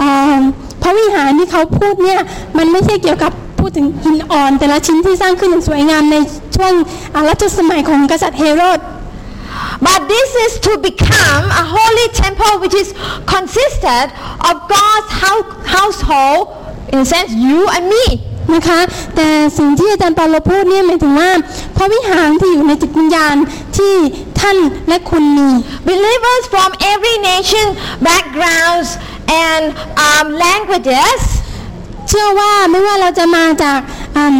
อ่าพระวิหารที่เขาพูดเนี่ยมันไม่ใช่เกี่ยวกับพูดถึงหินอ่อน แต่ละชิ้นที่สร้างขึ้นอย่างสวยงามในช่วงอ่ารัชสมัยของกษัตริย์เฮโรด But this is to become a holy temple which is consisted of God's hou- household, in a sense, you and me. นะคะแต่สิ่งที่อาจารย์เปาโลพูดเนี่ยหมายถึงว่าพระวิหารที่อยู่ในจิตวิญญาณที่ท่านและคุณมี Believers from every nation, backgrounds, and um, languages เชื่อว่าไม่ว่าเราจะมาจากอืม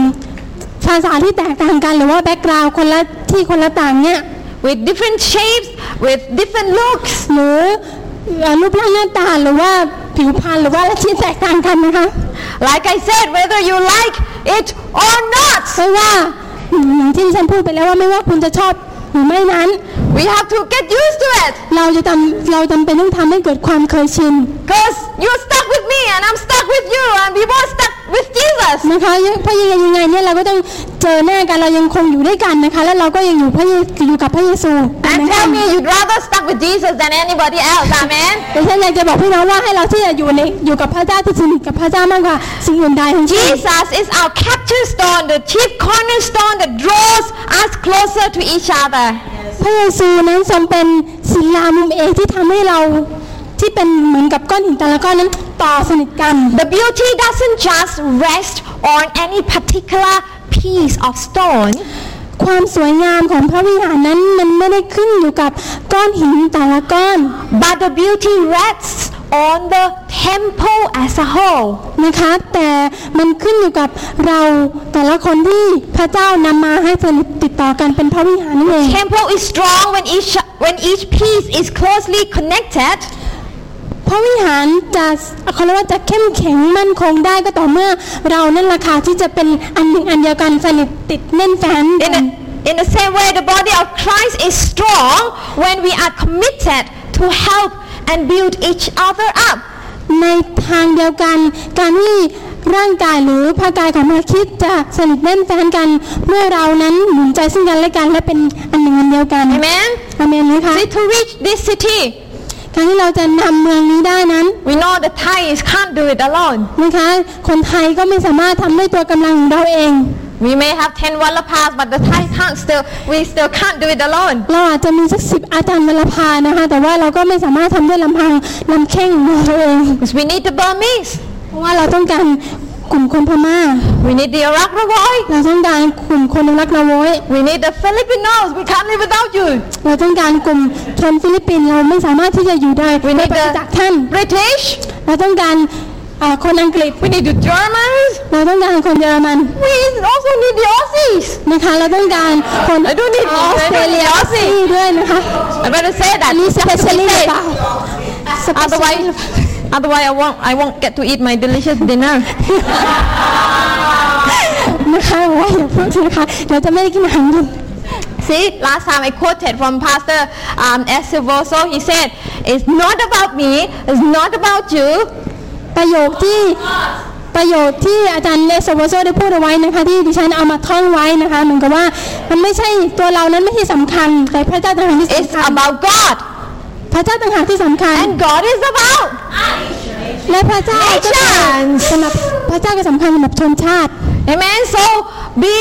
ภาษาที่แตกต่างกันหรือว่าแบ็กกราวด์คนละที่คนละต่างเนี่ย with different shapes, with different looks. หรือเอ่อรูปร่างหน้าตาหรือว่าผิวพรรณหรือว่าอะไรที่แตกต่างกันนะคะ Like I said, whether you like it or not, ไม่ว่าอืมอย่างที่ดิฉันพูดไปแล้วว่าไม่ว่าคุณจะชอบหรือไม่นั้น we have to get used to it. เราจะทำเราจำเป็นต้องทำให้เกิดความเคยชิน Because you're stuck with me and I'm stuck with you and we both stuck with Jesus. นะคะเพราะยังไงยังไงเนี่ยเราก็ต้องเจอหน้ากันเรายังคงอยู่ด้วยกันนะคะแล้วเราก็ยังอยู่พระเยอยู่กับพระเยซู And นะคะ tell me you'd rather stuck with Jesus than anybody else. Amen. แต่ฉันอยากจะบอกพี่น้องว่าให้เราที่จะอยู่ในอยู่กับพระเจ้าที่สนิทกับพระเจ้ามากกว่าสิ่งอื่นใดทั้งสิ้น Jesus is our capture stone, the chief cornerstone that draws us closer to each other. พระเยซูนั้นทรงเป็นศิลามุมเอกที่ทำให้เรา ที่เป็นเหมือนกับก้อนหินแต่ละก้อนนั้นต่อสนิทกัน The beauty doesn't just rest on any particular piece of stone, ความสวยงามของพระวิหารนั้นมันไม่ได้ขึ้นอยู่กับก้อนหินแต่ละก้อน but the beauty rests on the temple as a whole. นะคะ แต่มันขึ้นอยู่กับเราแต่ละคนที่พระเจ้านำมาให้สนิทติดต่อกันเป็นพระวิหารนั่นเอง Temple is strong when each when each piece is closely connected พ ระวิหารจะเขาเรียกว่าจะเข้มแข็งมั่นคงได้ก็ต่อเมื่อเรานั่นแหละค่ะที่จะเป็นอันหนึ่งอันเดียวกันสนิทติดแน่นแฟ้น In, กัน the, in the same way, the body of Christ is strong when we are committed to help and build each other up. ในทางเดียวกันการที่ร่างกายหรือพระกายของพระคริดจะสนิทแน่นแฟ้นกัน เมื่อเรานั้นหนุนใจซึ่งกันและกันและเป็นอันหนึ่งอันเดียวกัน Amen. อาเมนไหมคะ See, to reach this city, การที่เราจะนำเมืองนี้ได้นั้น we know the Thais can't do it alone. นะคะคนไทยก็ไม่สามารถทำด้วยตัวกำลังของเราเอง We may have 10 Wallapas, but the Thai can't still, we still can't do it alone. เราอาจจะมีสักสิบอาจารย์วรพานะคะแต่ว่าเราก็ไม่สามารถทำด้วยลำพังลำแข้งของเราเอง Because we need the Burmese. เพราะว่าเราต้องการ กลุ่มคนพม่า We need the Urak Lawoi. เราต้องการกลุ่มคนอูรักลาโวย We need the Filipinos. We can't live without you. เราต้องการกลุ่มชนฟิลิปปินส์เราไม่สามารถที่จะอยู่ได้ We โดย need ปราศจากท่าน the British. เราต้องการอ่าคนอังกฤษ We need the Germans. เราต้องการคนเยอรมัน We also need the Aussies. นะคะเราต้องการคน I don't need ออสเตรเลีย I don't need Aussie ที่ด้วยนะคะ I better say that. อันนี้ Just to be specially หรือ safe. เปล่า Otherwise, otherwise I won't, I won't get to eat my delicious dinner. นะคะว่าอย่าพูดนะคะเราจะไม่ได้กินอาหารเย็น See, last time I quoted from Pastor um, Esivoso, he said, it's not about me, it's not about you, ประโยคที่ประโยคที่อาจารย์เลสโวโซได้พูดเอาไว้นะคะที่ดิฉันเอามาท่องไว้นะคะเหมือนกับว่ามันไม่ใช่ตัวเรานั้นไม่ใช่สำคัญแต่พระเจ้าต่างหากที่ it's สำคัญ about God. พระเจ้าต่างหากที่สำคัญ And God is about. และพระเจ้าก็สำหรับพระเจ้าก็สำคัญสำหรับชนชาติ Amen. So be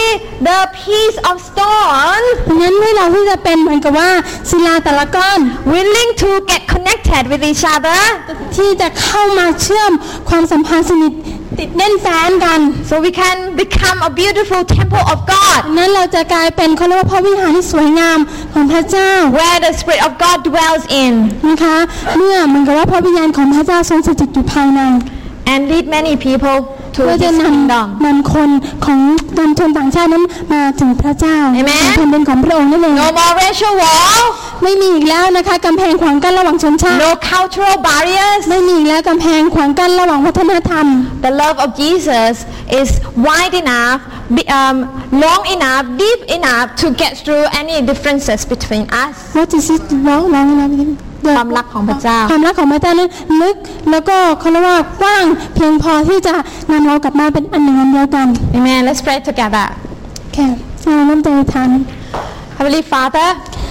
the piece of stone ดังนั้นให้เราที่จะเป็นเหมือนกับว่าศิลาแต่ละก้อน willing to get connected with each other ที่จะเข้ามาเชื่อมความสัมพันธ์สนิท ติดแน่นแฟนกัน So we can become a beautiful temple of God นั้นเราจะกลายเป็นเขาเรียกว่าพระวิหารที่สวยงามของพระเจ้า where the Spirit of God dwells in นะคะเมื่อเหมือนกับว่าพระวิญญาณของพระเจ้าทรงสถิตอยู่ภายใน and lead many people to เพื่อ His จะน kingdom. ำนำคนของนำชนต่างชาตินั้นมาถึงพระเจ้า Amen แผ่นดินของพระองค์นั่นเอง No more racial wall, ไม่มีอีกแล้วนะคะกำแพงขวางกั้นระหว่างชนชาติ no cultural barriers. ไม่มีอีกแล้วกำแพงขวางกั้นระหว่างวัฒนธรรม The love of Jesus is wide enough, be- um, long enough, deep enough to get through any differences between us. ว่าจิซิร้องร้องอะไรความรักของพระเจ้า ความรักของพระเจ้านั้นลึกแล้วก็เขาเรียกว่ากว้างเพียงพอที่จะนำเรากลับมาเป็นอันหนึ่งอันเดียวกัน Amen. Let's pray together. แค่เราน้ำใจทาน Heavenly Father, พ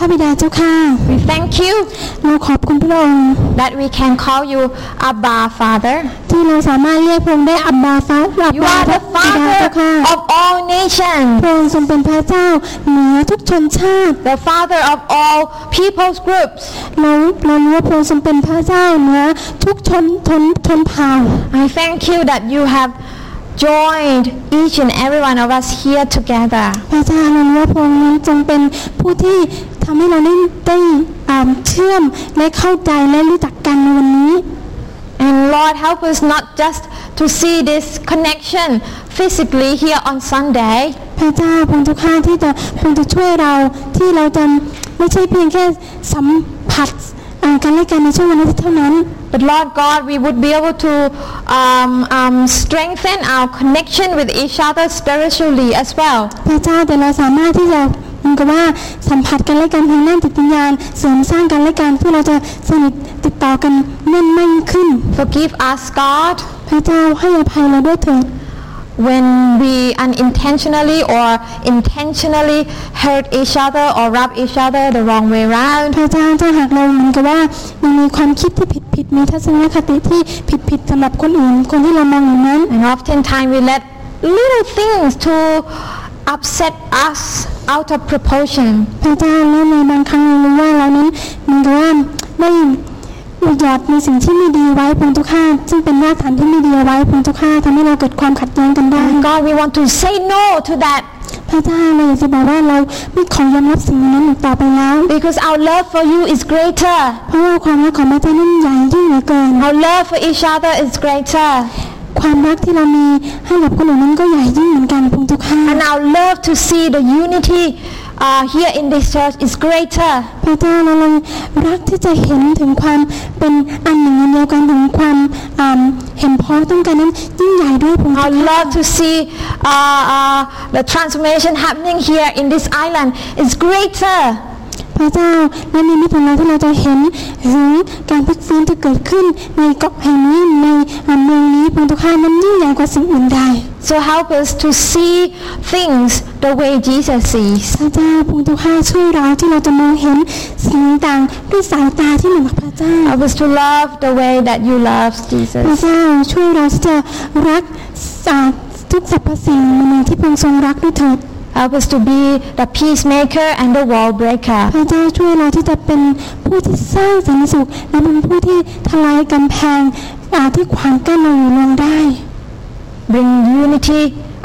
ระบิดาเจ้าข้า we thank you เราขอบคุณพระองค์ that we can call you Abba Father. ที่เราสามารถเรียกพระองค์ได้อับบาฟ้าอับ You บา are พระ the บิดาเจ้า Father ข้า of all nations, พระองค์ทรงเป็นพระเจ้าเหนือทุกชนชาติ the Father of all people's groups. เราเรารู้ว่าพระองค์ทรงเป็นพระเจ้าเหนือทุกชนชนชนเผ่า I thank you that you have joined each and every one of us here together. พระเจ้าเรารู้ว่าพระองค์นั้นทรงเป็นผู้ที่ ทำให้เราได้ได้อ่าเชื่อมและเข้าใจและรู้จักกันในวันนี้ And Lord, help us not just to see this connection physically here on Sunday, พระเจ้าพระองค์เจ้าข้าที่จะพระองค์จะช่วยเราที่เราจะไม่ใช่เพียงแค่สัมผัสอ่ากันและกันในช่วงวันอาทิตย์เท่านั้น but Lord God, we would be able to um, um, strengthen our connection with each other spiritually as well. พระเจ้าแต่เราสามารถที่จะเห มือนกับว่าสัมผัสกันและกันทางด้านจิตวิญญาณเสริมสร้างกันและกันเพื่อเราจะสนิทติดต่อกันแน่นมั่นขึ้น Forgive us, God, พระเจ้าให้อภัยเราด้วยเถิด when we unintentionally or intentionally hurt each other or rub each other the wrong way around. พระเจ้าถ้าหากเราเหมือนกับว่ายังมีความคิดที่ผิดผิดๆมีทัศนคติที่ผิดผิดๆสำหรับคนอื่นคนที่เรามองอย่างนั้น And oftentimes we let little things to upset us out of proportion. พระเจ้าและในบางครั้งเรารู้ว่าเรานั้นเหมือนกับว่าได้หยอดมีสิ่งที่ไม่ดีไว้พงทุกข้าซึ่งเป็นรากฐานที่ไม่ดีเอาไว้พงทุกข้าทำให้เราเกิดความขัดแย้งกันได้ And God, we want to say no to that พระเจ้าเราอยากจะบอกว่าเราไม่ขอยอมรับสิ่งนั้นอีกต่อไปแล้ว because our love for you is greater. เพราะว่าความรักของพระเจ้านั้นใหญ่ยิ่งเหลือเกิน Our love for each other is greater. ความรักที่เรามีให้กับคนอื่นนั้นก็ใหญ่ยิ่งเหมือนกันพงทุกข้า And our love to see the unity uh, here in this church is greater. พระเจ้าเราเลยรักที่จะเห็นถึงความเป็นอันหนึ่งอันเดียวกันถึงความอ่าเห็นพ้องต้องกันนั้นยิ่งใหญ่ด้วยพงทุก Our ข้า love to see uh, uh, the transformation happening here in this island is greater. พระเจ้าและนิมิตของเราที่เราจะเห็นถึงการพลิกฟื้นที่เกิดขึ้นในเกาะแห่งนี้ในอ่าเมืองนี้พงทุกข้านั้นยิ่งใหญ่กว่าสิ่งอื่นใด So help us to see things the way Jesus sees. พระเจ้าพงทุกข้าช่วยเราที่เราจะมองเห็นสิ่งต่างๆด้วยสายตาที่เหมือนกับพระเจ้า Help us to love the way that you love พระ Jesus. เจ้าช่วยเราที่จะรักสาทุกสรรพสิ่งในที่พระองค์ทรงรักด้วยเถิด Help us to be the peacemaker and the wall breaker. พระเจ้าช่วยเราที่จะเป็นผู้ที่สร้างสันติสุขและเป็นผู้ที่ทลายกำแพงอ่าที่ขวางกั้นเราอยู่ลงได้ Bring unity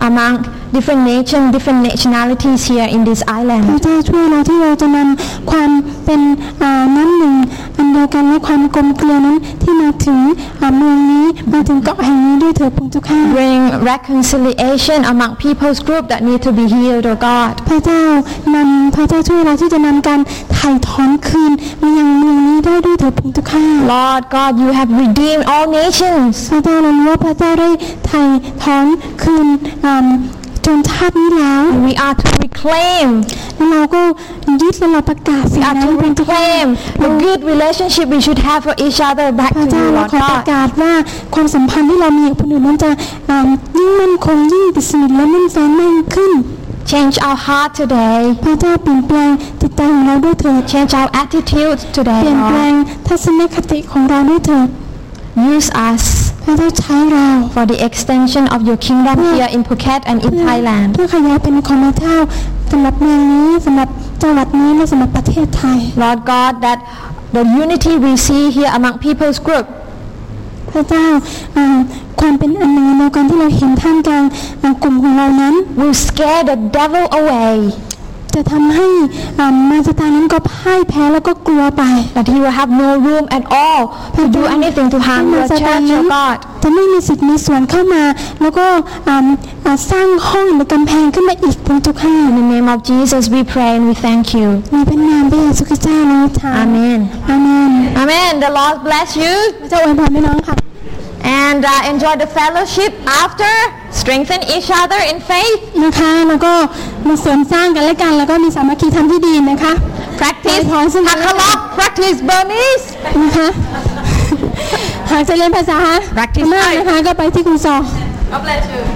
among different nations, different nationalities here in this พระ island. เจ้าช่วยเราที่เราจะนำความเป็นอ่าน้ำหนึ่งอันเดียวกันและความกลมเกลียวนั้นที่มาถึงอ่าเมืองนี้มาถึงเกาะแห่งนี้ด้วยเถิดพงเจ้าข้า Bring reconciliation among people's group that need to be healed, oh God. พระเจ้านำพระเจ้าช่วยเราที่จะนำการไถ่ถอนคืนมายังเมืองนี้ได้ด้วยเถิดพงเจ้าข้า Lord God, you have redeemed all nations. พระเจ้าเรารู้ว่าพระเจ้าได้ไถ่ถอนคืนอ่า จนชาตินี้แล้ว We are to reclaim, แล้วเราก็ยึดและเราประกาศสิ่ง we are นั้น to พงเจ้าข้า reclaim the good relationship we should have for each other back พระ to เจ้า you, เรา Lord ขอประ God. กาศว่าความสัมพันธ์ที่เรามีกับคนอื่นนั้นจะอ่ายิ่งมั่นคงยิ่งติดสนิทและมั่นแฟ้นมากขึ้น Change our heart today. พระเจ้าเปลี่ยนแปลงจิตใจของเราด้วยเถิด Change our attitude เป today, ลี่ยนแปล Lord. งทัศนคติของเราด้วยเถิด Use us พ ระเจ้าใช้เรา for the extension of your kingdom here in Phuket and in เพื่อ Thailand. เพื่อขยายเป็นของพระเจ้าสำหรับเมืองนี้สำหรับจังหวัดนี้และสำหรับประเทศไทย Lord God, that the unity we see here among people's group พระเจ้าอ่าความเป็นอันหนึ่งอันเดียวกันที่เราเห็นท่ามกลางอ่ากลุ่มของเรานั้น will scare the devil away. จะทำให้อ่ามารซาตานนั้นก็พ่ายแพ้แล้วก็กลัวไป That he will have no room at all to do anything to ให้ harm มาร your ซาตาน church นั้ or น God. จะไม่มีสิทธิ์มีส่วนเข้ามา แล้วก็อ่าอ่าสร้างห้องหรือกำแพงขึ้นมาอีกบนทุกห้าง In the name of Jesus, we pray and we thank you. ในพระนามพระเยซูคริสต์เจ้าเราถาม Amen. อาเมน Amen. The Lord bless you พระเจ้าอวยพรพี่น้องค่ะ and uh, enjoy the fellowship after. Strengthen each other in faith. นะคะแล้วก็มาเสริมสร้างกันและกัน แล้วก็มีสามัคคีธรรมที่ดีนะคะ Practice ขอให้ซึ่งกันและกัน Tagalog. Practice Burmese. นะคะหากจะเรียนภาษา Practice พม่านะคะก็ไปที่คุณซอ God bless you.